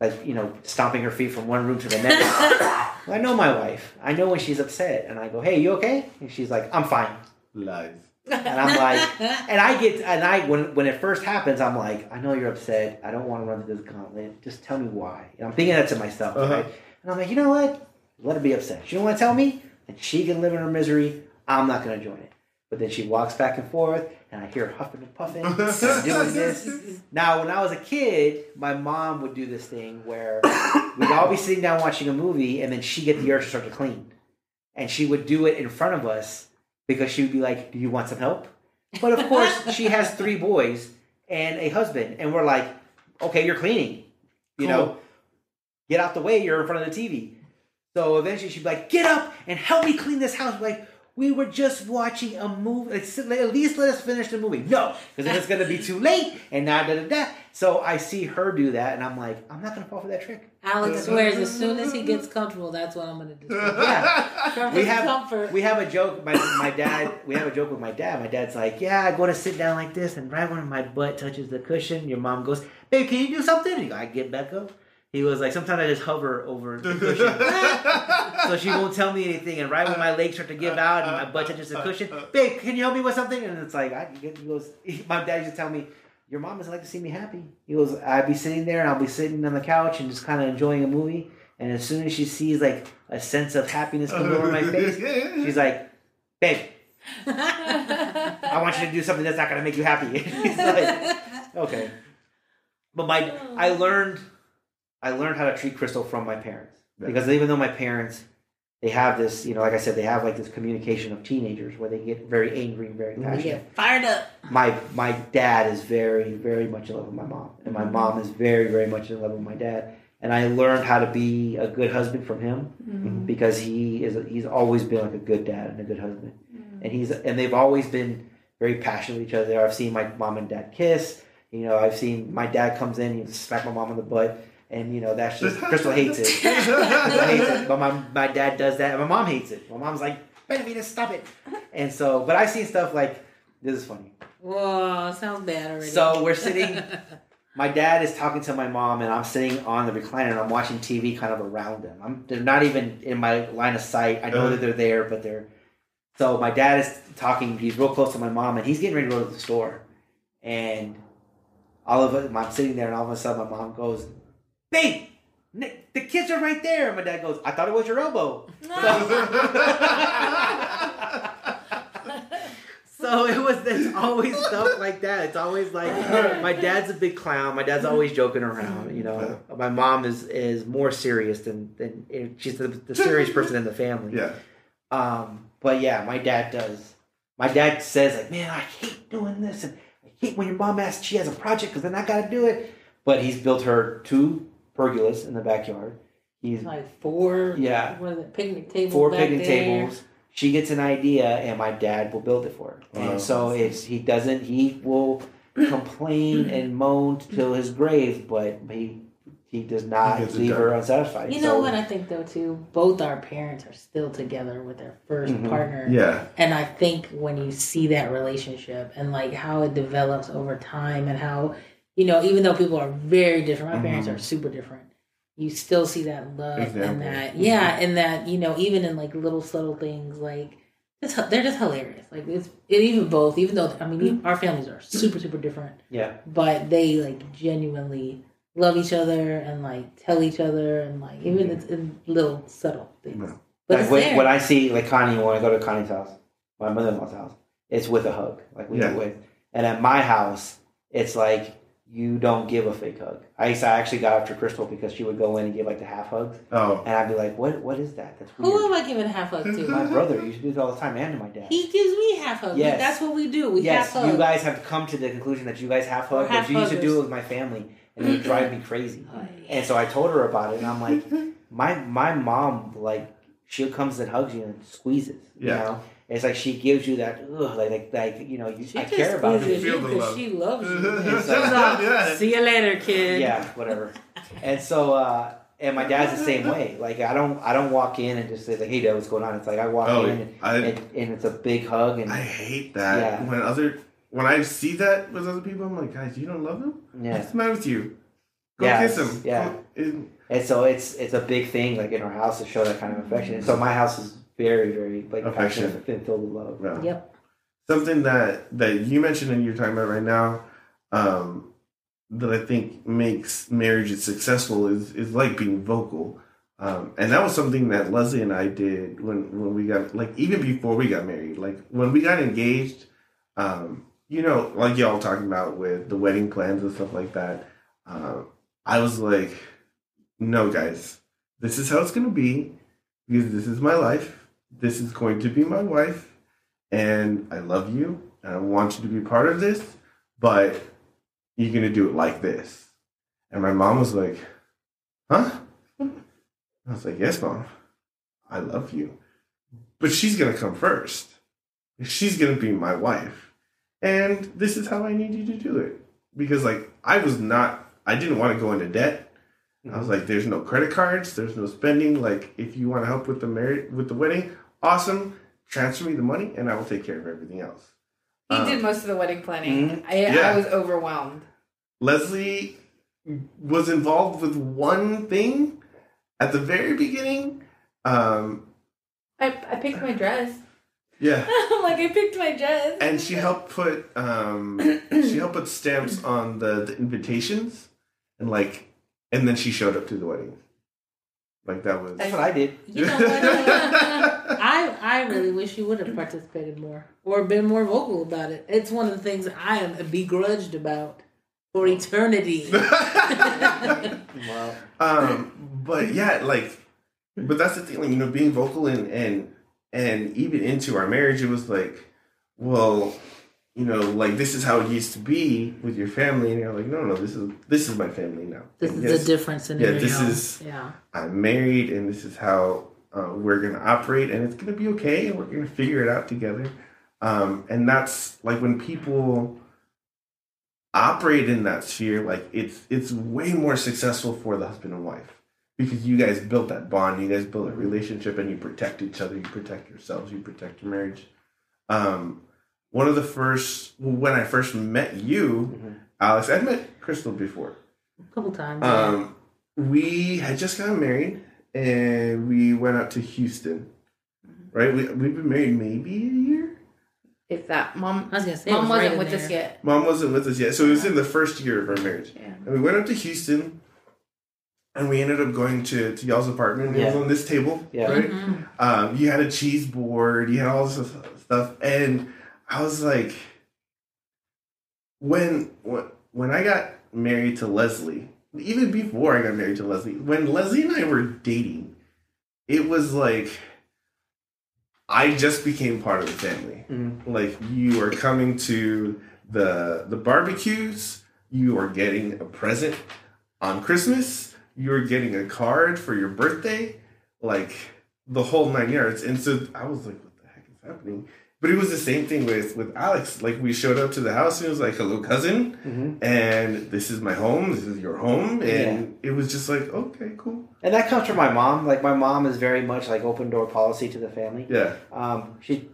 like you know stomping her feet from one room to the next. [laughs] well, I know my wife. I know when she's upset, and I go, "Hey, you okay?" And she's like, "I'm fine." Lies. And I'm like, and I get, and I when when it first happens, I'm like, I know you're upset. I don't want to run through this gauntlet. Just tell me why. And I'm thinking that to myself, Uh-huh. right? And I'm like, you know what? Let her be upset. She don't want to tell me, and she can live in her misery. I'm not going to join it. But then she walks back and forth, and I hear her huffing and puffing, and doing this. [laughs] Now, when I was a kid, my mom would do this thing where we'd all be sitting down watching a movie, and then she get the urge to start to clean, and she would do it in front of us because she would be like, "Do you want some help?" But of course, [laughs] she has three boys and a husband, and we're like, "Okay, you're cleaning, you know, get out the way. You're in front of the TV." So eventually, she'd be like, "Get up and help me clean this house." We're like. We were just watching a movie. Like, sit- At least let us finish the movie. No, because then it's gonna be too late, and now da da da. So I see her do that, and I'm like, I'm not gonna fall for that trick. Alex swears as soon as he gets comfortable, that's what I'm gonna do. Yeah, [laughs] we have comfort. we have a joke. My my dad. We have a joke with my dad. My dad's like, "Yeah, I go to sit down like this, and right when my butt touches the cushion, your mom goes, "Babe, can you do something?" And I get back up. He was like, "Sometimes I just hover over the cushion, [laughs] so she won't tell me anything." And right when my legs start to give out and my butt touches the cushion, "Babe, can you help me with something?" And it's like, I, he goes, my dad used to tell me. Your mom doesn't like to see me happy. He goes, I'd be sitting there and I'll be sitting on the couch and just kind of enjoying a movie. And as soon as she sees like a sense of happiness come over my face, She's like, babe, [laughs] I want you to do something that's not going to make you happy. [laughs] He's like, okay. But my, I learned, I learned how to treat Crystal from my parents. Because even though my parents, they have this, you know, like I said, they have like this communication of teenagers where they get very angry and very You passionate. get fired up. My my dad is very very much in love with my mom, and my mm-hmm. mom is very very much in love with my dad. And I learned how to be a good husband from him mm-hmm. because he is he's always been like a good dad and a good husband. Mm-hmm. And he's and they've always been very passionate with each other. I've seen my mom and dad kiss. You know i've seen my dad comes in he smack my mom on the butt and you know that's [laughs] just crystal hates it [laughs] crystal hates it but my, my dad does that and my mom hates it my mom's like Benavides, stop it and so but i've seen stuff like this is funny Whoa, sounds bad already. So we're sitting- my dad is talking to my mom, and I'm sitting on the recliner and I'm watching TV kind of around them. I'm, they're not even in my line of sight. I know that they're there, but they're. So my dad is talking. He's real close to my mom, and he's getting ready to go to the store. And all of it, I'm sitting there, and all of a sudden, my mom goes, "Babe, Nick, the kids are right there." And my dad goes, "I thought it was your elbow." [laughs] So it was. It's always stuff like that. It's always like my dad's a big clown. My dad's always joking around. You know, my mom is is more serious than than she's the, the serious person in the family. Yeah. Um, but yeah, my dad does. My dad says like, "Man, I hate doing this, and I hate when your mom asks she has a project because then I got to do it." But he's built her two pergolas in the backyard. He's like four. Yeah. What is it? Picnic tables. four back picnic there. tables. She gets an idea, and my dad will build it for her. Wow. And so it's he doesn't. He will complain and moan till his grave, but he he does not gets it leave her unsatisfied. You So- know what I think though too. Both our parents are still together with their 1st Mhm. partner. Yeah. And I think when you see that relationship and like how it develops over time and how, you know, even though people are very different, my parents Mhm. are super different. You still see that love Example. and that, yeah, and that, you know, even in like little subtle things, like it's, they're just hilarious. Like it's it, even both, even though I mean our families are super super different, Yeah, but they like genuinely love each other and like tell each other and like even it's in little subtle things. Yeah. But like when, when I see like Connie, when I go to Connie's house, my mother-in-law's house, it's with a hug, like we Yeah. do with. And at my house, it's like you don't give a fake hug. I used to I actually got after Crystal because she would go in and give like the half hugs, Oh. and I'd be like, "What? What is that? That's Who am I giving a half hug to? my brother used to do it all the time, and to my dad. He gives me half hug. Yes. That's what we do. We yes, half hug. you guys have come to the conclusion that you guys half hug, We're but half you used to do it with my family, and it would drive me crazy. Oh, And so I told her about it, and I'm like, [laughs] my my mom like she comes and hugs you and squeezes. You know, it's like she gives you that ugh, like like, like you know you, She I care about squeezes you. Feel the love. she loves you. [laughs] And so- Yeah. See you later, kid. yeah, whatever. And so uh, and my dad's the same way. Like I don't I don't walk in and just say like hey dad what's going on. It's like I walk Oh, in and, I and, and it's a big hug and I hate that Yeah. when other when I see that with other people. I'm like, guys, you don't love them. yeah. What's the matter with you? Go Yeah, kiss him. yeah. Go- And so it's it's a big thing like in our house to show that kind of affection. And so my house is very very like Affectionate. passionate and filled with love. no. Yep. Something that that you mentioned and you're talking about right now, um, that I think makes marriages successful is is like being vocal. Um, and that was something that Leslie and I did when, when we got like even before we got married. Like when we got engaged, um, you know, like y'all talking about with the wedding plans and stuff like that. Um, I was like, no, guys, this is how it's gonna be because this is my life. This is going to be my wife, and I love you, and I want you to be part of this, but you're gonna do it like this. And my mom was like, huh? I was like, yes, mom. I love you. But she's going to come first. She's going to be my wife. And this is how I need you to do it. Because, like, I was not, I didn't want to go into debt. I was like, there's no credit cards, there's no spending. Like, if you want to help with the marriage, with the wedding, awesome. Transfer me the money and I will take care of everything else. He Um, did most of the wedding planning. I, Yeah. I was overwhelmed. Leslie was involved with one thing at the very beginning. Um, I, I picked my dress. [laughs] yeah, [laughs] like, I picked my dress. and she helped put um, she helped put stamps on the, the invitations, and like, and then she showed up to the wedding. Like that was. That's what I did. You know what? [laughs] I I really wish you would have participated more or been more vocal about it. It's one of the things I am begrudged about for eternity. [laughs] Well, um, but yeah, like, but that's the thing, like, you know, being vocal and and and even into our marriage, it was like, well, you know, like this is how it used to be with your family, and you're like, no, no, this is this is my family now. This And is yes, a different scenario. this is- yeah. I'm married, and this is how uh, we're gonna operate, and it's gonna be okay, and we're gonna figure it out together. Um, and that's like when people operate in that sphere, like it's it's way more successful for the husband and wife because you guys built that bond, you guys built a relationship, and you protect each other, you protect yourselves, you protect your marriage. Um, one of the first when I first met you, Alex. I'd met Crystal before. A couple times. yeah. Um, we had just gotten married, and we went out to Houston. Right, we we've been married maybe a year. If that mom, I was gonna say, mom was wasn't right in with us yet. Mom wasn't with us yet, so it was in the first year of our marriage. Yeah. And we went up to Houston, and we ended up going to, to y'all's apartment. It was on this table, Yeah. right? Mhm. Um, you had a cheese board, you had all this stuff, and I was like, when when when I got married to Leslie, even before I got married to Leslie, when Leslie and I were dating, it was like I just became part of the family. Mhm. Like you are coming to the the barbecues, you are getting a present on Christmas, you're getting a card for your birthday, like the whole nine yards. And so I was like, what the heck is happening? But it was the same thing with with Alex. Like we showed up to the house and it was like, hello, cousin, Mhm. and this is my home, this is your home, and it was just like, okay, cool, And that comes from my mom. Like my mom is very much like open door policy to the family. yeah. Um, she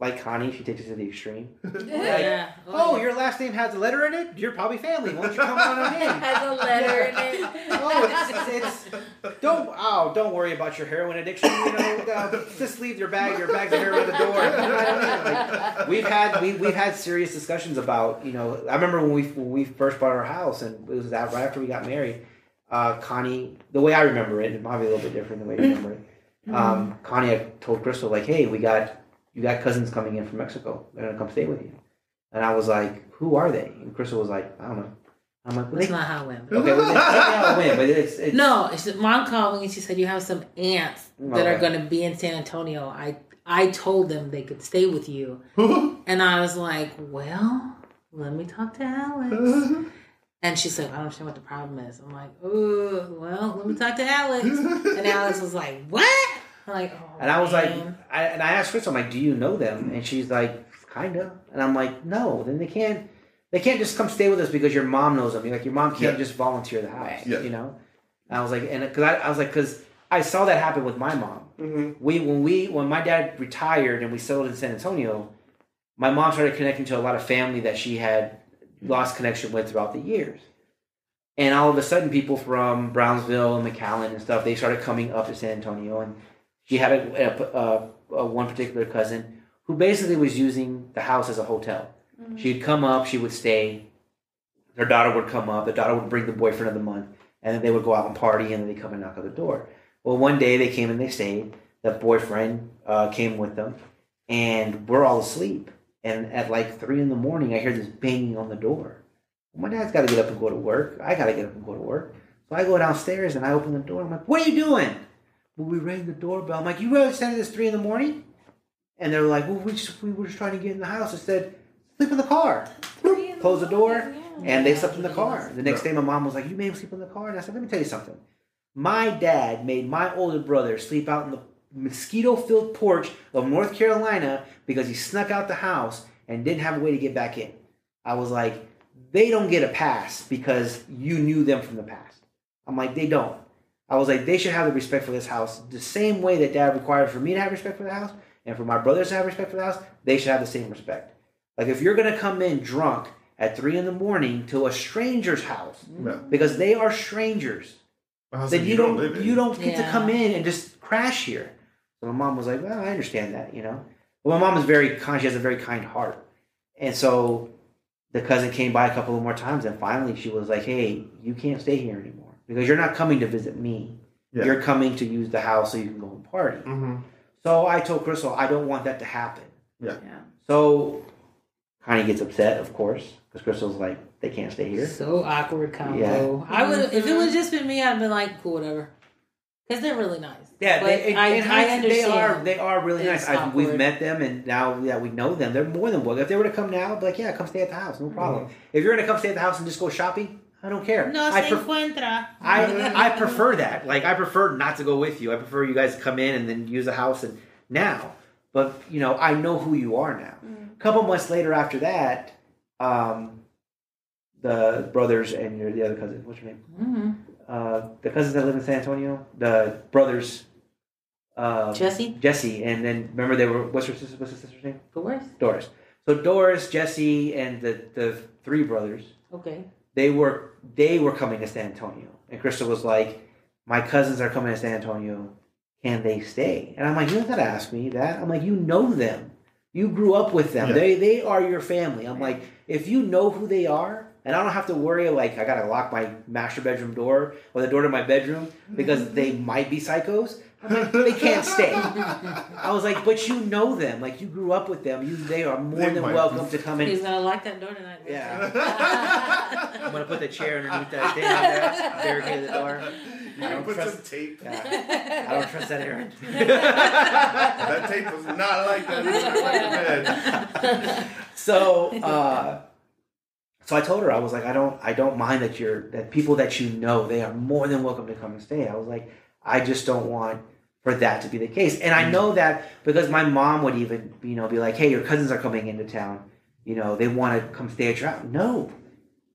like Connie, she takes it to the extreme. [laughs] Yeah. Oh, your last name has a letter in it. You're probably family. Why don't you come on in? [laughs] Has a letter in it. [laughs] Oh, it's, it's, it's don't oh don't worry about your heroin addiction. You know, uh, just leave your bag, your bags of heroin at the door. You know what I mean? Like, we've had we, we've had serious discussions about you know. I remember when we when we first bought our house and it was that right after we got married. Uh, Connie, the way I remember it, it might be a little bit different than the way you remember it. Um, Connie had told Crystal like, "Hey, we got you got cousins coming in from Mexico. They're gonna come stay with you." And I was like, "Who are they?" And Crystal was like, "I don't know." I'm like, well, That's they, not how it went. Okay, well, it's not how it went, but it's, it's No, it's mom called me and she said you have some aunts that are going to be in San Antonio. I I told them they could stay with you, [laughs] and I was like, well, let me talk to Alex. [laughs] And she said, I don't understand what the problem is. I'm like, oh, well, let me talk to Alex. [laughs] And Alex was like, what? I'm like, oh, And I was like. I, and I asked Crystal, I'm like, do you know them? And she's like, kind of. And I'm like, no, then they can't. They can't just come stay with us because your mom knows them. You're like, your mom can't Yeah. just volunteer the house, Right. Yeah. you know. And I was like, and because I, I was like, because I saw that happen with my mom. hmm We when we when my dad retired and we settled in San Antonio, my mom started connecting to a lot of family that she had lost connection with throughout the years. And all of a sudden, people from Brownsville and McAllen and stuff, they started coming up to San Antonio. And she had a, a, a, one particular cousin who basically was using the house as a hotel. She'd come up, she would stay. Her daughter would come up. The daughter would bring the boyfriend of the month, and then they would go out and party, and then they come and knock on the door. Well, one day they came and they stayed. The boyfriend uh, came with them, and we're all asleep. And at like three in the morning, I hear this banging on the door. My dad's got to get up and go to work. I got to get up and go to work. So I go downstairs and I open the door. I'm like, "What are you doing?" Well, we rang the doorbell. I'm like, "You really said it's three in the morning?" And they're like, "Well, we just we were just trying to get in the house." I said, "Sleep in the car." Close the door, and they slept in the car. The next day, my mom was like, "You made him sleep in the car," and I said, "Let me tell you something. My dad made my older brother sleep out in the mosquito-filled porch of North Carolina because he snuck out the house and didn't have a way to get back in." I was like, "They don't get a pass because you knew them from the past." I'm like, "They don't." I was like, "They should have the respect for this house the same way that Dad required for me to have respect for the house, and for my brothers to have respect for the house. They should have the same respect." Like if you're gonna come in drunk at three in the morning to a stranger's house Yeah. because they are strangers, I was then like, you, don't, live in- you don't get to come in and just crash here. So my mom was like, "Well, I understand that, you know." Well, my mom is very kind. She has a very kind heart, and so the cousin came by a couple of more times, and finally she was like, "Hey, you can't stay here anymore because you're not coming to visit me. Yeah. You're coming to use the house so you can go and party." Mhm. So I told Crystal, I don't want that to happen. Yeah. Yeah. So Connie gets upset, of course, because Crystal's like, they can't stay here. So awkward combo. Yeah. I would if it was just been me, I'd been like, cool, whatever. Because they're really nice. Yeah, but they, in- I, in I hindsight, understand. They are they are really It's nice. I, we've met them, and now that we know them, they're more than welcome. If they were to come now, I'd be like, yeah, come stay at the house, no problem. If you're gonna come stay at the house and just go shopping, I don't care. No I se pref- encuentra. I [laughs] I prefer that. Like I prefer not to go with you. I prefer you guys to come in and then use the house and now. But you know, I know who you are now. A couple months later after that, um, the brothers and your the other cousin, what's your name? hmm Uh, the cousins that live in San Antonio, the brothers, uh, Jesse, Jesse, and then remember they were what's her sister? What's her sister's name? Doris. Doris. So Doris, Jesse, and the the three brothers Okay. they were they were coming to San Antonio, and Crystal was like, "My cousins are coming to San Antonio. Can they stay?" And I'm like, "You don't gotta ask me that." I'm like, "You know them. You grew up with them. Yeah. They they are your family." I'm like, "If you know who they are." And I don't have to worry like I gotta lock my master bedroom door or the door to my bedroom because mm-hmm. they might be psychos. I'm like, they can't stay. I was like, but you know them, like you grew up with them. You they are more They than might be welcome to come in. He's gonna lock that door tonight. Yeah. [laughs] I'm gonna put the chair underneath that thing there, barricade the [laughs] door. I don't Put some trust. tape. Yeah. [laughs] I don't trust that Aaron. That tape was not like that. It like so, uh, so I told her I was like, I don't, I don't mind that you're that people that you know they are more than welcome to come and stay. I was like, I just don't want for that to be the case, and I know that because my mom would even, you know, be like, Hey, your cousins are coming into town. You know, they want to come stay at your house. No,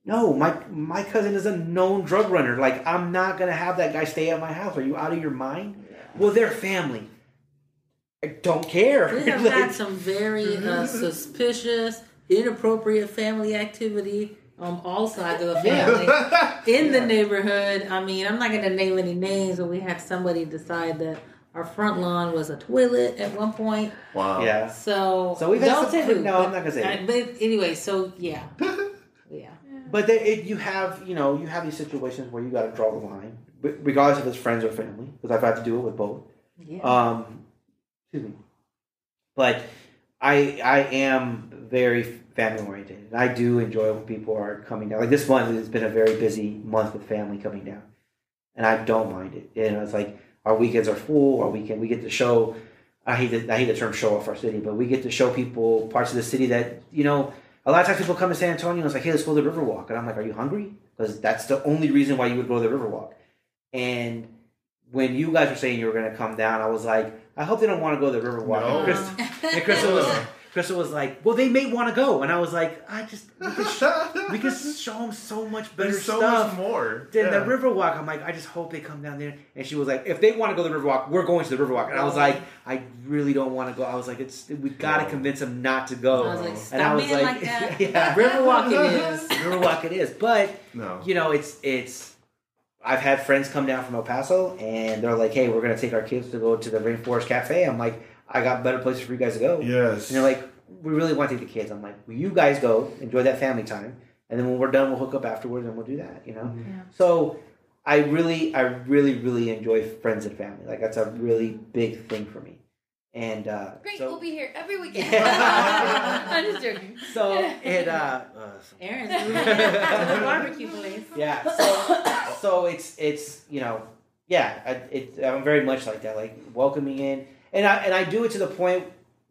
no, my my cousin is a known drug runner. Like, I'm not gonna have that guy stay at my house. Are you out of your mind? Well, they're family. I don't care. We [laughs] have Like- had some very uh, suspicious, inappropriate family activity on all sides of the family [laughs] in the neighborhood. I mean, I'm not going to name any names, but we had somebody decide that our front lawn was a toilet at one point. Wow. yeah. So, So we've had don't some say who. no, I'm not gonna say Uh. But anyway, so yeah, [laughs] yeah. But they, it, you have, you know, you have these situations where you got to draw the line, regardless if it's friends or family, because I've had to do it with both. Yeah. Um, excuse me. But I, I am very family oriented. I do enjoy when people are coming down. Like this month has been a very busy month with family coming down, and I don't mind it. You know, it's like our weekends are full. Our weekend we get to show. I hate the, I hate the term show off our city, but we get to show people parts of the city that you know. A lot of times people come to San Antonio and it's like, hey, let's go to the Riverwalk, and I'm like, are you hungry? Because that's the only reason why you would go to the Riverwalk. And when you guys were saying you were going to come down, I was like, I hope they don't want to go to the Riverwalk. No. And, Chris, and Crystal [laughs] was Crystal was like, well, they may want to go, and I was like, I just we could, sh- we could [laughs] show them so much better There's so stuff much more. than Yeah. the Riverwalk. I'm like, I just hope they come down there. And she was like, if they want to go to the Riverwalk, we're going to the Riverwalk. And I was like, I really don't want to go. I was like, it's we got to No. convince them not to go. I was like, and I was being like that. [laughs] yeah, Riverwalk it is. [laughs] Riverwalk it is. But No. you know, it's it's. I've had friends come down from El Paso, and they're like, "Hey, we're gonna take our kids to go to the Rainforest Cafe." I'm like, "I got better places for you guys to go." Yes. And they're like, "We really want to take the kids." I'm like, "Well, you guys go, enjoy that family time, and then when we're done, we'll hook up afterwards, and we'll do that." You know. Yeah. So, I really, I really, really enjoy friends and family. Like that's a really big thing for me. And uh, Great, so, we'll be here every weekend. [laughs] Yeah. [laughs] I'm just joking. so it uh, uh Aaron's [laughs] the barbecue place. yeah so so it's it's you know yeah I, it, i'm very much like that like welcoming in and i and i do it to the point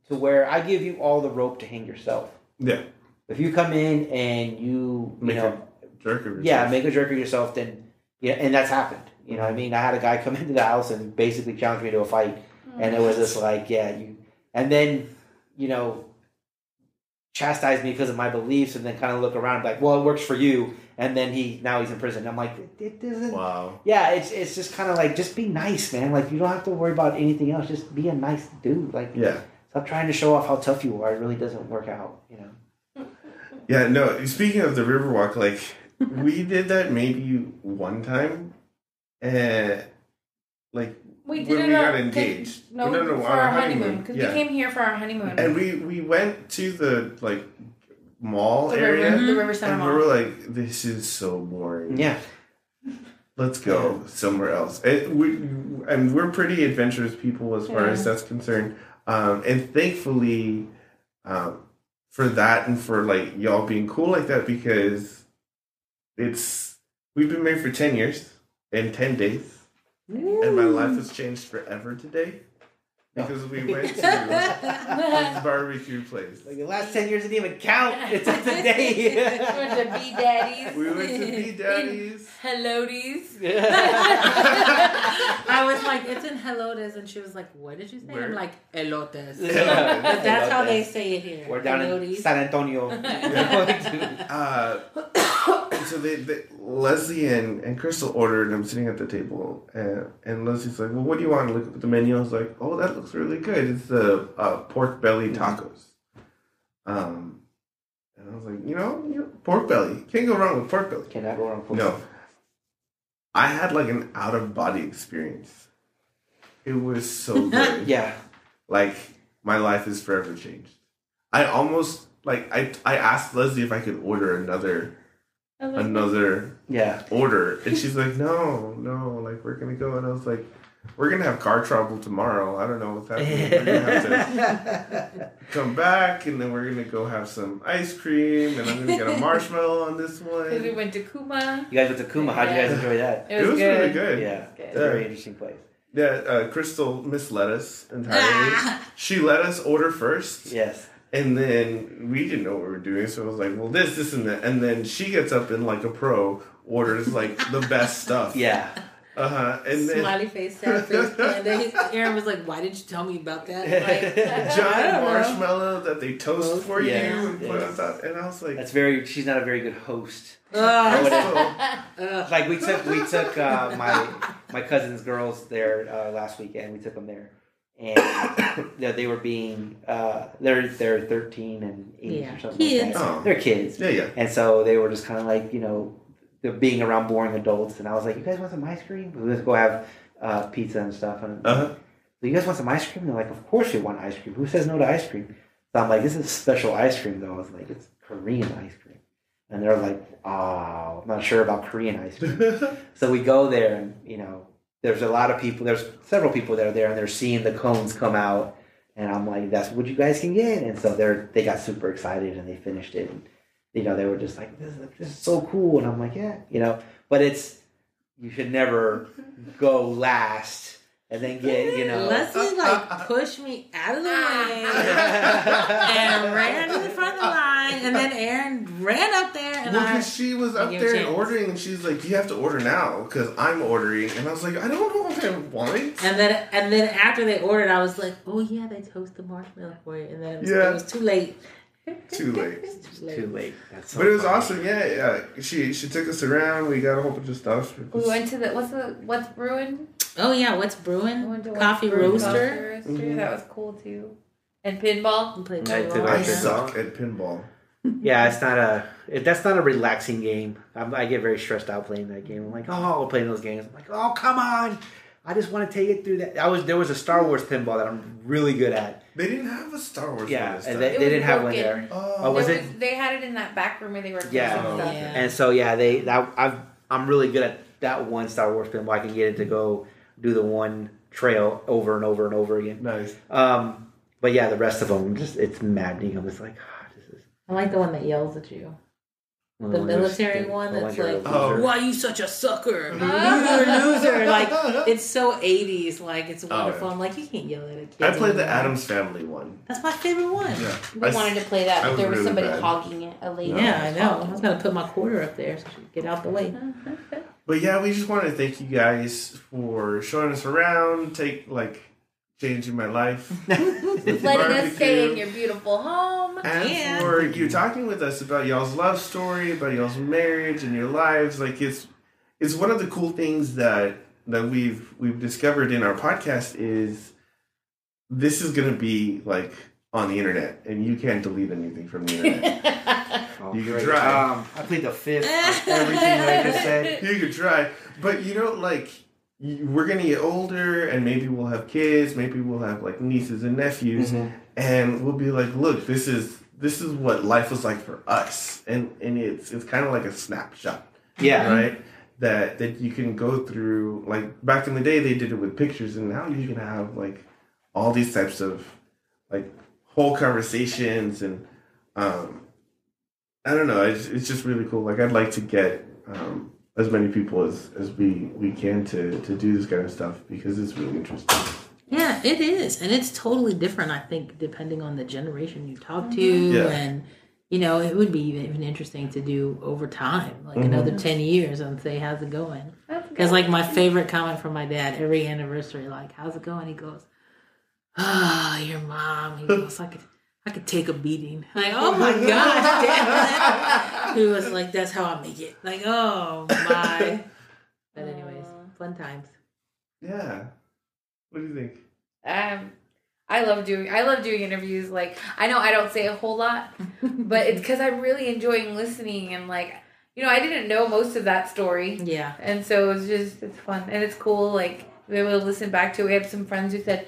to where i give you all the rope to hang yourself. Yeah. if you come in and you you Make know Jerk of yeah make a jerk of yourself then yeah and that's happened. You know what i mean? I had a guy come [laughs] into the house and basically challenge me to a fight. And it was just like yeah you and then you know chastise me because of my beliefs and then kind of look around and be like well it works for you. And then he now he's in prison. I'm like it, it doesn't Wow. yeah it's it's just kind of like just be nice man. Like you don't have to worry about anything else. Just be a nice dude. Like Yeah. stop trying to show off how tough you are. It really doesn't work out you know? [laughs] Yeah, no, speaking of the Riverwalk, like, we did that maybe one time. And, like, We did when it we got engaged. No, no, no, for our our honeymoon honeymoon. because Yeah. we came here for our honeymoon. And we, we went to the, like, mall the area. river, the river center And we were like, this is so boring. yeah Let's go somewhere else. It, we, and we're pretty adventurous people as far as that's concerned. Um, and thankfully, um, for that and for like y'all being cool like that because it's we've been married for 10 years and 10 days and my life has changed forever today because we went to [laughs] this barbecue place like the last 10 years didn't even count [laughs] it's just a day we went to B Daddies. we went to be daddies [laughs] Helloties. I was like, it's in Helotes, and she was like, what did you say? Where? I'm like, Elotes. Yeah. But that's how they say it here. we're down in san antonio uh, [coughs] so they, they Leslie and, and Crystal ordered and I'm sitting at the table and, and Leslie's like, Well what do you want? Look at the menu. I was like, Oh that looks really good. It's the uh, pork belly tacos. Um and I was like, you know, you know, pork belly. Can't go wrong with pork belly. Cannot go wrong. with No. I had like an out of body experience. It was so [laughs] good. Yeah. like my life is forever changed. I almost like I I asked Leslie if I could order another another Yeah. order, and she's like, "No, no, like we're gonna go." And I was like, "We're gonna have car trouble tomorrow. I don't know what's happening. We're gonna have to [laughs] come back, and then we're gonna go have some ice cream, and I'm gonna get a [laughs] marshmallow on this one Because we went to Kuma. You guys went to Kuma. How'd you guys enjoy that? It It was, was good. really good. Yeah. Good. It's a very interesting place. Yeah, uh, Crystal misled us entirely. Ah. She let us order first. Yes. And then we didn't know what we were doing, so I was like, "Well, this, this, and that." And then she gets up and like a pro orders like the best [laughs] stuff. Yeah. Uh huh. And then Smiley face, sad [laughs] face, panda. He- Aaron was like, "Why didn't you tell me about that?" [laughs] Like, giant don't know. marshmallow that they toast Toast, for yes, you and put on top. And I was like, That's very. She's not a very good host. Ugh, Crystal. Like we took we took uh, my my cousin's girls there uh, last weekend. We took them there, and [coughs] you know, they were being uh, they're they're thirteen and eight Yeah, or something kids. like that. Oh. They're kids, yeah, yeah. and so they were just kind of like you know they're being around boring adults. And I was like, you guys want some ice cream? Let's go have uh, pizza and stuff. And Uh huh. so you guys want some ice cream? They're like, of course you want ice cream. Who says no to ice cream? So I'm like, this is special ice cream though. I was like, it's Korean ice cream. And they're like, oh, I'm not sure about Korean ice cream. [laughs] so we go there and, you know, there's a lot of people, there's several people that are there and they're seeing the cones come out. And I'm like, that's what you guys can get. And so they're, they got super excited and they finished it. And, you know, they were just like, this is, this is so cool. And I'm like, yeah, you know, but it's, you should never go last and then get, you know. Leslie like pushed me out of the way [laughs] and ran to the front of the line, and then Aaron ran up there, and Well, I. because she was up there and ordering, and she's like, "You have to order now because I'm ordering." And I was like, "I don't know what I want." And then, and then after they ordered, I was like, "Oh yeah, they toast the marshmallow for you." And then it was, Yeah. it was too late. Too [laughs] late. Too late. Too late. That's so But it was funny. awesome. Yeah, yeah. She she took us around. We got a whole bunch of stuff. We went to the what's the what's brewing? Oh yeah, what's brewing? went to What's Coffee Brewing roaster. Coffee roaster. Mhm. That was cool too. And pinball. We played I pinball. took I Yeah. suck at pinball. [laughs] Yeah, it's not a. It, that's not a relaxing game. I'm, I get very stressed out playing that game. I'm like, oh, playing those games. I'm like, oh, come on! I just want to take it through that. I was there was a Star Wars pinball that I'm really good at. They didn't have a Star Wars. Yeah, this time. they, they didn't have one there. oh, Oh, was There it? They had it in that back room where they were Yeah. cooking stuff. Yeah. And so yeah, they that I've I'm really good at that one Star Wars pinball. I can get it to go do the one trail over and over and over again. nice. Um, but yeah, the rest of them just it's maddening. I'm just like, ah, this is I like the one that yells at you. one The military the- one the that's like, Oh. "Why you such a sucker? [laughs] You're a loser!" Like it's so '80s. Like it's Oh, wonderful. yeah. I'm like, you can't yell at a kid. I played the. Addams Family one. That's my favorite one. Yeah, We I s- wanted to play that, but was there was really somebody bad. hogging it. A lady. No. Yeah, I know. I was gonna put my quarter up there so she could get out the way. [laughs] But yeah, we just want to thank you guys for showing us around, take like changing my life, [laughs] Letting us stay in your beautiful home. and Yeah. for you talking with us about y'all's love story, about y'all's marriage and your lives. Like it's it's one of the cool things that that we've we've discovered in our podcast is this is gonna be like on the internet, and you can't delete anything from the internet. [laughs] Oh, You can great. try. Um, I played the fifth. on [laughs] everything I just said. you could try, but you know, like we're gonna get older, and maybe we'll have kids, maybe we'll have like nieces and nephews, Mhm. and we'll be like, look, this is this is what life was like for us, and and it's it's kind of like a snapshot, Yeah. right? That that you can go through. Like back in the day, they did it with pictures, and now you can have like all these types of like whole conversations and um I don't know. It's, it's just really cool. Like I'd like to get um, as many people as, as we, we can to, to do this kind of stuff because it's really interesting. Yeah, it is, and it's totally different. I think depending on the generation you talk to, Yeah. and you know, it would be even interesting to do over time, like Mhm. another ten years, and say how's it going. Because like my favorite comment from my dad every anniversary, like how's it going? He goes, "Ah, [sighs] your mom." He goes, "I could, I could take a beating." Like, oh my [laughs] gosh, dad. [laughs] He was like, "That's how I make it." Like, oh my. But anyways, fun times. Yeah. What do you think? Um, I I love doing I love doing interviews. Like I know I don't say a whole lot, but it's [laughs] because I'm really enjoying listening and like you know I didn't know most of that story, Yeah. and so it's just it's fun and it's cool. Like to be able to listen back to. it. We have some friends who said,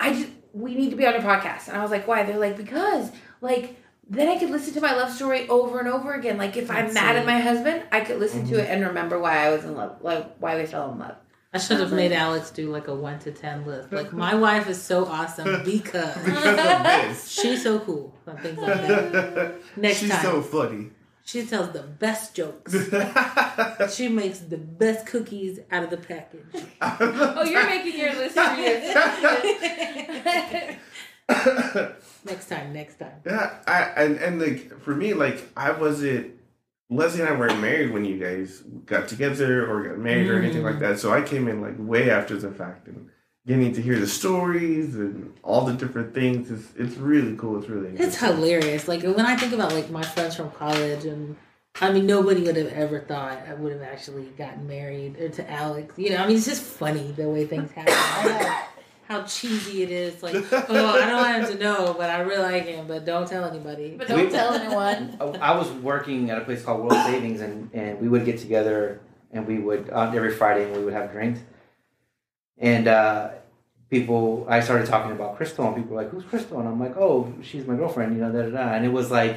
"I just we need to be on a podcast," and I was like, "Why?" They're like, "Because like." Then I could listen to my love story over and over again. Like if I'm That's mad it. at my husband, I could listen to mm-hmm. it and remember why I was in love, like why we fell in love. I should have made Alex do like a one to ten list. [laughs] Like my wife is so awesome [laughs] because Because of this. she's so cool and things like that. [laughs] Next She's time. so funny. She tells the best jokes. [laughs] she makes the best cookies out of the package. Oh, you're making your list for you. [laughs] Next time, next time. Yeah, I and and like for me, like I wasn't Leslie and I weren't married when you guys got together or got married or mm. anything like that. So I came in like way after the fact and getting to hear the stories and all the different things. It's it's really cool. It's really It's hilarious. Like when I think about like my friends from college and I mean nobody would have ever thought I would have actually gotten married or to Alex. You know, I mean it's just funny the way things happen. I how cheesy it is. Like, oh, I don't want him to know, but I really like him, but don't tell anybody. But don't tell anyone. [laughs] I was working at a place called World Savings, and, and we would get together and we would on every Friday and we would have drinks. And uh, people, I started talking about Crystal, and people were like, "Who's Crystal?" And I'm like, "Oh, she's my girlfriend," you know, da da da. And it was like,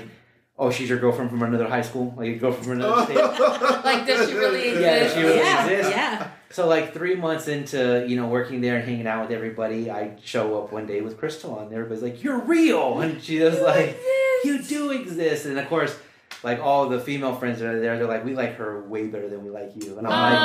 "Oh, she's your girlfriend from another high school, like a girlfriend from another state." [laughs] Like, does she really exist? Yeah, does she really yeah, exist? yeah. So like three months into you know working there and hanging out with everybody, I show up one day with Crystal, and everybody's like, "You're real," [laughs] and she was like, "You do exist," and of course. Like all the female friends that are there, they're like, we like her way better than we like you. And I'm like,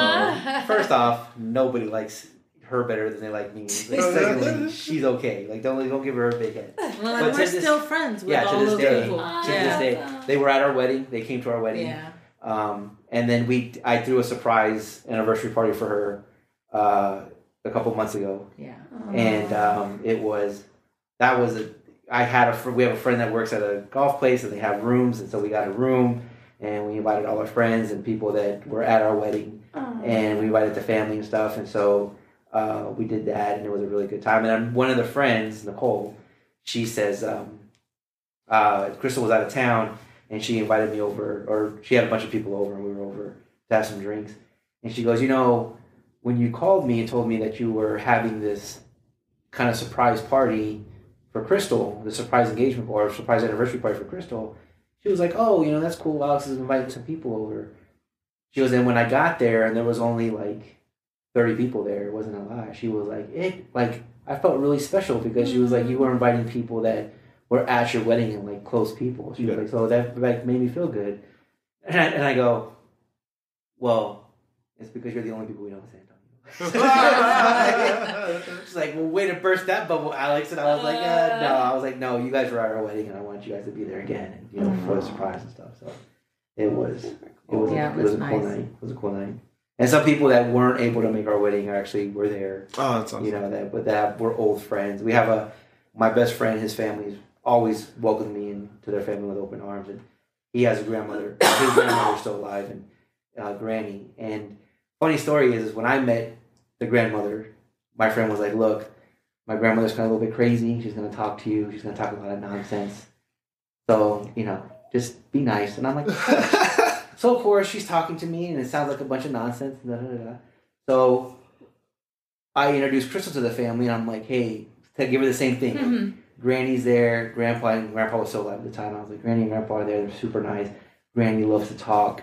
Ah. first off, nobody likes her better than they like me. [laughs] Like, secondly, she's okay. Like don't don't give her a big head. Well, But and we're this- still friends with yeah, to this those day. people. To yeah. this day, they were at our wedding. They came to our wedding. Yeah. Um, and then we, I threw a surprise anniversary party for her uh, a couple months ago, Yeah. and um, it was that was a. I had a we have a friend that works at a golf place, and they have rooms, and so we got a room, and we invited all our friends and people that were at our wedding, and we invited the family and stuff, and so uh, we did that, and it was a really good time. And then one of the friends, Nicole, she says, um, uh, Crystal was out of town, and she invited me over, or she had a bunch of people over, and we were over to have some drinks. And she goes, you know, when you called me and told me that you were having this kind of surprise party for Crystal, the surprise engagement or surprise anniversary party for Crystal, she was like, oh, you know, that's cool. Alex is inviting some people over. She goes, and when I got there, and there was only like 30 people there, it wasn't a lie. She was like, it, like, I felt really special because she was like, you were inviting people that were at your wedding and like close people. She was like, so that like made me feel good. And I, and I go, well, it's because you're the only people we know in San Antonio. [laughs] She's like, well, way to burst that bubble, Alex. And I was like, uh, no. I was like, no, you guys were at our wedding, and I want you guys to be there again, and you know, for the surprise and stuff. So it was, it was, Yeah, a, it it was, was a cool night. It was a cool night. And some people that weren't able to make our wedding actually were there. Oh, that's awesome. you know that but that we're old friends. We have a my best friend his family's always welcomed me into their family with open arms. And he has a grandmother [coughs] his grandmother's still alive and uh, granny. And funny story is, is when i met the grandmother my friend was like look my grandmother's kind of a little bit crazy. She's going to talk to you. She's going to talk a lot of nonsense. So you know just be nice. And i'm like [laughs] so of course she's talking to me, and it sounds like a bunch of nonsense. So I introduced Crystal to the family, and I'm like, hey, to give her the same thing. Mhm. Granny's there, Grandpa and Grandpa was still alive at the time. I was like, Granny and Grandpa are there. They're super nice. Granny loves to talk,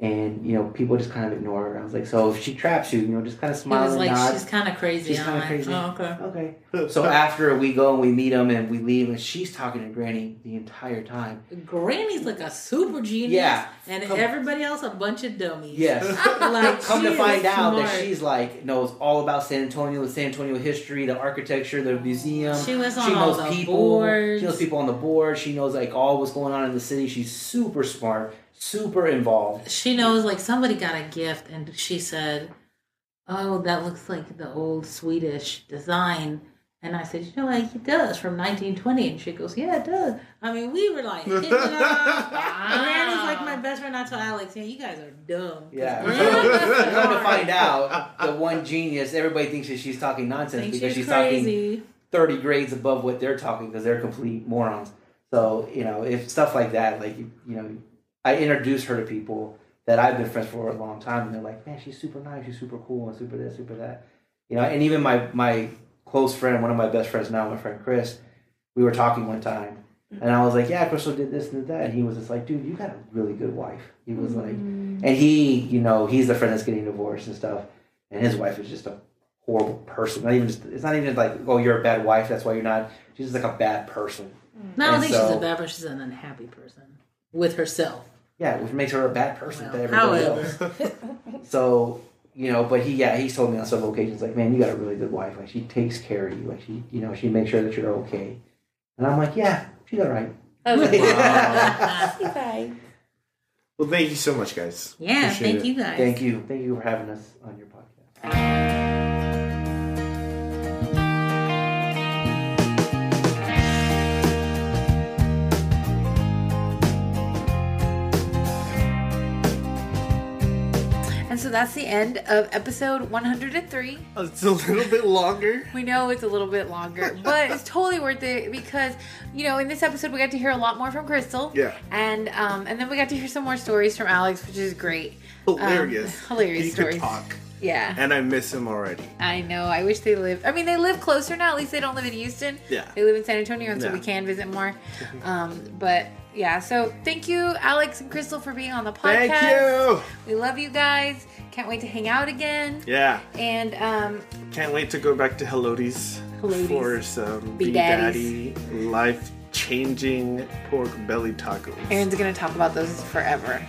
and you know, people just kind of ignore her. I was like, so if she traps you, you know, just kind of smile was and like, nod. she's kind of crazy. She's kinda crazy. Oh, okay. Okay. So after we go and we meet them and we leave, and she's talking to Granny the entire time. Granny's like a super genius. Yeah. And Come- everybody else a bunch of dummies. Yes. [laughs] Like, [laughs] Come to find out that she's like knows all about San Antonio, the San Antonio history, the architecture, the museum. She was on she all knows the people. boards. She knows people on the board. She knows like all what's going on in the city. She's super smart, super involved. She knows like somebody got a gift and she said, "Oh, that looks like the old Swedish design." And I said, "You know, like it does from 1920." And she goes, "Yeah, it does." I mean, we were like, it. [laughs] Granny's like my best friend. I told Alex, "Yeah, you guys are dumb." Yeah. [laughs] Come to find out, the one genius, everybody thinks that she's talking nonsense Think because she's she's talking thirty grades above what they're talking because they're complete morons. So you know, if stuff like that, like you know, I introduce her to people that I've been friends for a long time, and they're like, "Man, she's super nice, she's super cool, and super this, super that." You know, and even my my close friend, one of my best friends now, my friend Chris, we were talking one time, and I was like, "Yeah, Crystal did this and did that," and he was just like, "Dude, you got a really good wife." He was like, mm-hmm. and he, you know, he's the friend that's getting divorced and stuff, and his wife is just a horrible person. Not even just, it's not even like, "Oh, you're a bad wife, that's why you're not." She's just like a bad person. No, I don't think she's a bad person. She's an unhappy person with herself. Yeah, which makes her a bad person to everybody however. else. [laughs] So, you know, but he, yeah, he's told me on several occasions, like, man, you got a really good wife. Like, she takes care of you. Like, she, you know, she makes sure that you're okay. And I'm like, yeah, she's all right. Okay. Wow. [laughs] You. Well, thank you so much, guys. Yeah, Appreciate thank it. you guys. Thank you. Thank you for having us on your podcast. And so that's the end of episode 103. Oh, It's a little bit longer. [laughs] We know it's a little bit longer, but it's totally worth it because you know in this episode we got to hear a lot more from Crystal. Yeah. And um and then we got to hear some more stories from Alex, which is great. Hilarious. Um, [laughs] hilarious he stories. could talk, Yeah. and I miss him already. I know. I wish they lived. I mean, they live closer now. At least they don't live in Houston. Yeah. They live in San Antonio, and so we can visit more. Um, but yeah. So thank you, Alex and Crystal, for being on the podcast. Thank you. We love you guys. Can't wait to hang out again. Yeah, And um, can't wait to go back to Helodi's. for some Be Daddy life changing pork belly tacos. Aaron's gonna talk about those forever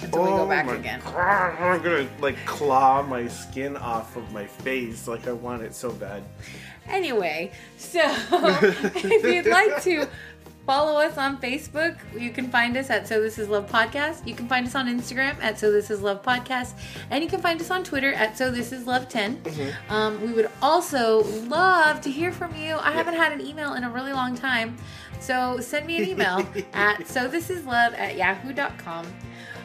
until we go back Oh my again. God, I'm gonna like claw my skin off of my face like I want it so bad. Anyway, so [laughs] if you'd like to [laughs] follow us on Facebook, you can find us at So This Is Love Podcast. You can find us on Instagram at So This Is Love Podcast, and you can find us on Twitter at So This Is Love 10. Um, we would also love to hear from you. I haven't had an email in a really long time, so send me an email [laughs] at So This Is Love at yahoo.com.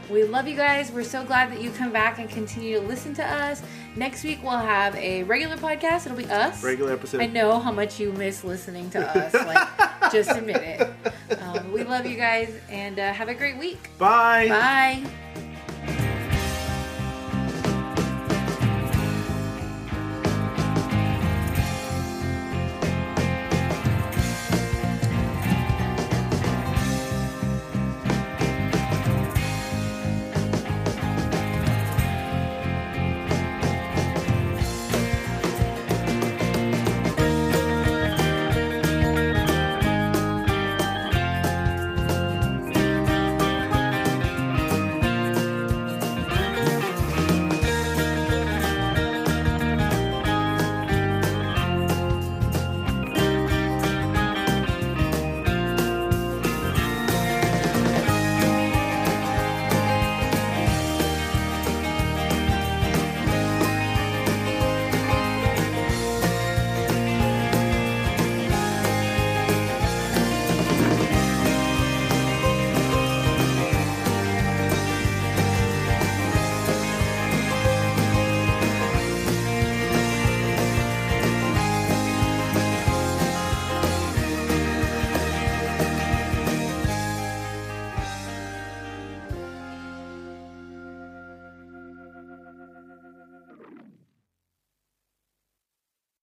We love you guys. We're so glad that you come back and continue to listen to us. Next week we'll have a regular podcast. It'll be us. Regular episode. I know how much you miss listening to us. Like, [laughs] just admit it. Um, we love you guys and uh, have a great week. Bye. Bye.